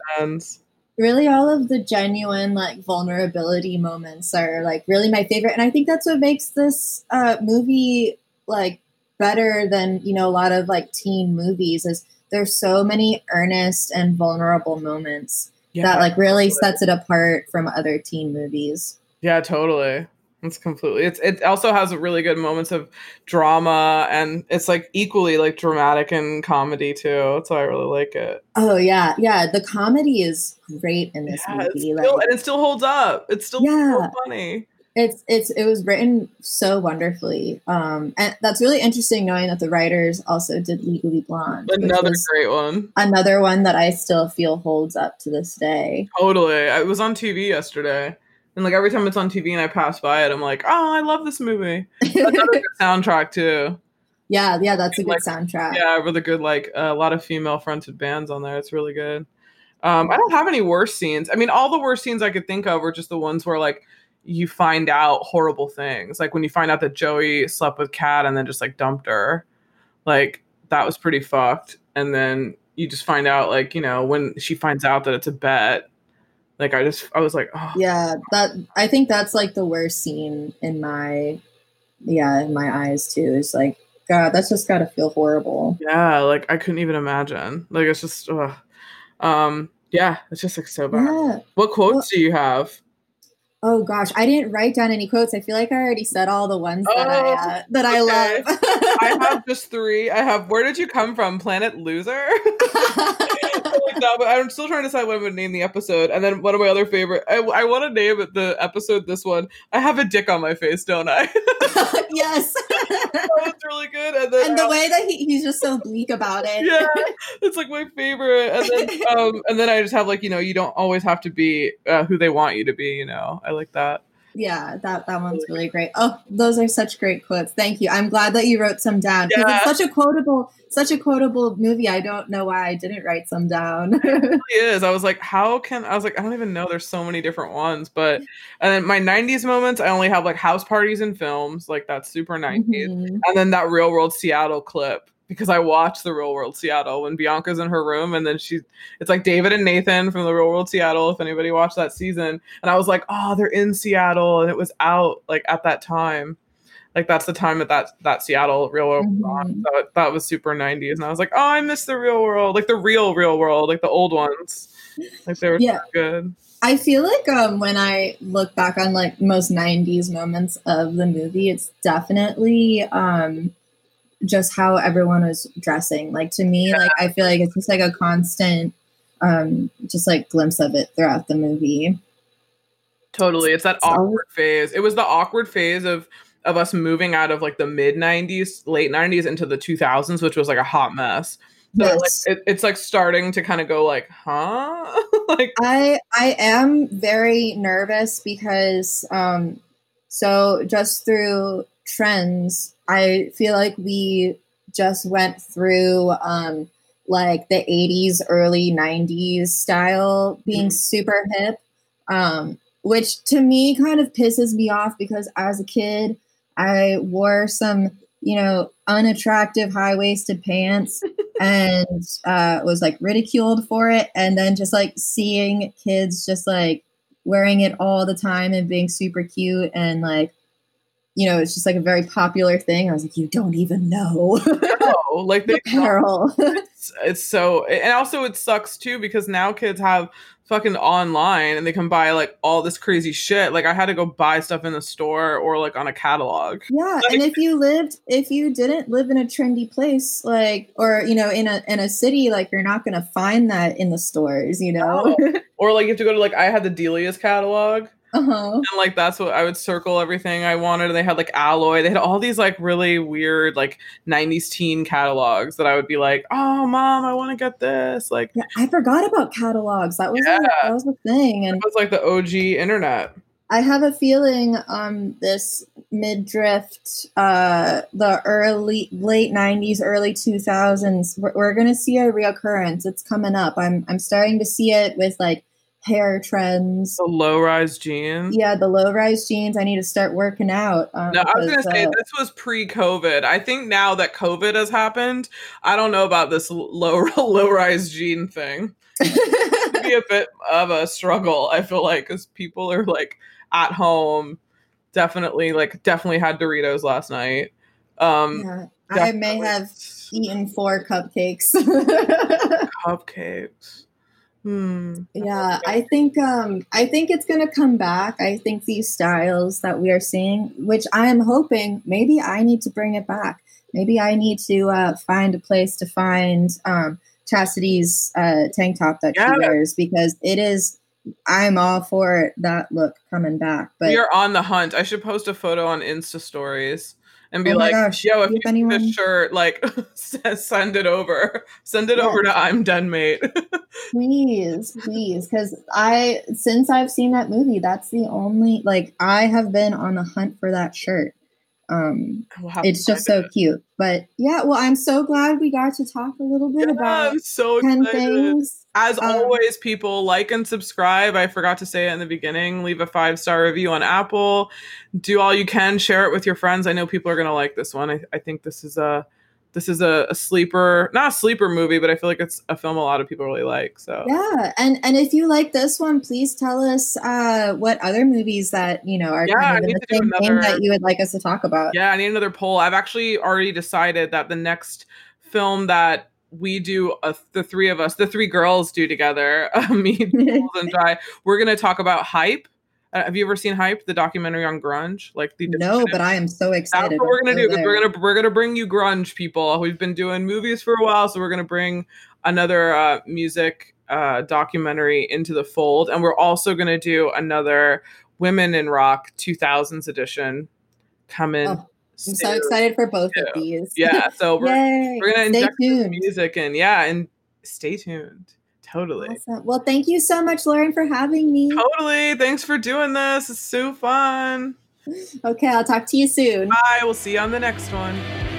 really all of the genuine like vulnerability moments are like really my favorite and i think that's what makes this uh, movie like better than you know a lot of like teen movies is there's so many earnest and vulnerable moments yeah, that like really sets it apart from other teen movies. Yeah totally it's completely. It's it also has really good moments of drama, and it's like equally like dramatic and comedy too. So I really like it. Oh yeah, yeah. The comedy is great in this yeah, movie, still, like, and it still holds up. It's still yeah. so funny. It's it's it was written so wonderfully, um, and that's really interesting knowing that the writers also did Legally Blonde. Another great one. Another one that I still feel holds up to this day. Totally, it was on TV yesterday. And like every time it's on TV and I pass by it, I'm like, oh, I love this movie. Another good soundtrack too. Yeah, yeah, that's a good like, soundtrack. Yeah, really good. Like a lot of female fronted bands on there. It's really good. Um, I don't have any worst scenes. I mean, all the worst scenes I could think of were just the ones where like you find out horrible things. Like when you find out that Joey slept with Kat and then just like dumped her. Like that was pretty fucked. And then you just find out like, you know, when she finds out that it's a bet like I just I was like, oh. yeah, that I think that's like the worst scene in my yeah in my eyes too. Is like God, that's just got to feel horrible. Yeah, like I couldn't even imagine. Like it's just, ugh. um, yeah, it's just like so bad. Yeah. What quotes well, do you have? Oh gosh, I didn't write down any quotes. I feel like I already said all the ones oh, that I oh, uh, that okay. I love. I have just three. I have "Where did you come from?" Planet Loser. that, but I'm still trying to decide what I'm going to name the episode. And then one of my other favorite, I, I want to name it the episode this one. I have a dick on my face, don't I? yes, that was really good. And then and the um, way that he, he's just so bleak about it. Yeah, it's like my favorite. And then um, and then I just have like you know you don't always have to be uh, who they want you to be. You know, I like that. Yeah, that that one's really great. Oh, those are such great quotes. Thank you. I'm glad that you wrote some down because yeah. it's such a quotable, such a quotable movie. I don't know why I didn't write some down. it really is. I was like, how can I was like, I don't even know. There's so many different ones, but and then my '90s moments, I only have like house parties and films, like that's super '90s, mm-hmm. and then that real world Seattle clip because I watched the Real World Seattle when Bianca's in her room and then she it's like David and Nathan from the Real World Seattle if anybody watched that season and I was like oh they're in Seattle and it was out like at that time like that's the time that that that Seattle Real World mm-hmm. was on mm-hmm. so that was super 90s and I was like oh I miss the real world like the real real world like the old ones like they were yeah. so good I feel like um, when I look back on like most 90s moments of the movie, it's definitely um, just how everyone was dressing. Like to me, yeah. like I feel like it's just like a constant um just like glimpse of it throughout the movie. Totally. It's that so, awkward phase. It was the awkward phase of of us moving out of like the mid 90s, late 90s into the 2000s, which was like a hot mess. So yes. like, it, it's like starting to kind of go like, huh? like I I am very nervous because um so just through trends, I feel like we just went through um like the 80s early 90s style being mm-hmm. super hip um which to me kind of pisses me off because as a kid I wore some you know, unattractive high waisted pants and uh, was like ridiculed for it. And then just like seeing kids just like wearing it all the time and being super cute and like, you know, it's just like a very popular thing. I was like, you don't even know. no, like they apparel. it's, it's so, and also it sucks too because now kids have fucking online and they can buy like all this crazy shit. Like I had to go buy stuff in the store or like on a catalog. Yeah, like, and if you lived if you didn't live in a trendy place like or you know in a in a city like you're not going to find that in the stores, you know. Or like you have to go to like I had the Delia's catalog uh-huh. And like that's what I would circle everything I wanted. And they had like alloy. They had all these like really weird like 90s teen catalogs that I would be like, oh mom, I want to get this. Like yeah, I forgot about catalogs. That was yeah. like, that was the thing. And it was like the OG internet. I have a feeling um this midriff, uh the early late 90s, early 2000s, we're, we're gonna see a reoccurrence. It's coming up. I'm I'm starting to see it with like hair trends. The low rise jeans. Yeah, the low rise jeans. I need to start working out. Um, no, I was gonna say uh, this was pre COVID. I think now that COVID has happened, I don't know about this low low rise jean thing. be a bit of a struggle. I feel like because people are like at home. Definitely, like definitely had Doritos last night. Um, yeah, I may have eaten four cupcakes. cupcakes. Hmm. Yeah, I think um I think it's gonna come back. I think these styles that we are seeing, which I am hoping, maybe I need to bring it back. Maybe I need to uh, find a place to find um, Chastity's uh, tank top that yeah. she wears because it is. I'm all for that look coming back. But we are on the hunt. I should post a photo on Insta stories and be oh like, gosh, "Yo, if you anyone... see this shirt, like, send it over. Send it yes. over to I'm done, mate." please, please, because I since I've seen that movie, that's the only like I have been on the hunt for that shirt. Um, we'll it's just so it. cute. But yeah, well, I'm so glad we got to talk a little bit yeah, about I'm so 10 excited. things. As um, always, people like and subscribe. I forgot to say it in the beginning. Leave a five star review on Apple. Do all you can. Share it with your friends. I know people are gonna like this one. I, I think this is a this is a, a, sleeper not a sleeper movie but i feel like it's a film a lot of people really like so. Yeah and and if you like this one please tell us uh what other movies that you know are yeah, kind of the same another, that you would like us to talk about. Yeah i need another poll. I've actually already decided that the next film that we do uh, the three of us the three girls do together uh, me and Jai, we're going to talk about hype uh, have you ever seen Hype, the documentary on grunge? Like the no, but I am so excited. That's what we're gonna do because we're gonna we're gonna bring you grunge people. We've been doing movies for a while, so we're gonna bring another uh, music uh, documentary into the fold, and we're also gonna do another Women in Rock 2000s edition coming. Oh. I'm so excited for both of these. Yeah, so we're, we're gonna inject music and yeah, and stay tuned. Totally. Awesome. Well, thank you so much, Lauren, for having me. Totally. Thanks for doing this. It's so fun. Okay, I'll talk to you soon. Bye. We'll see you on the next one.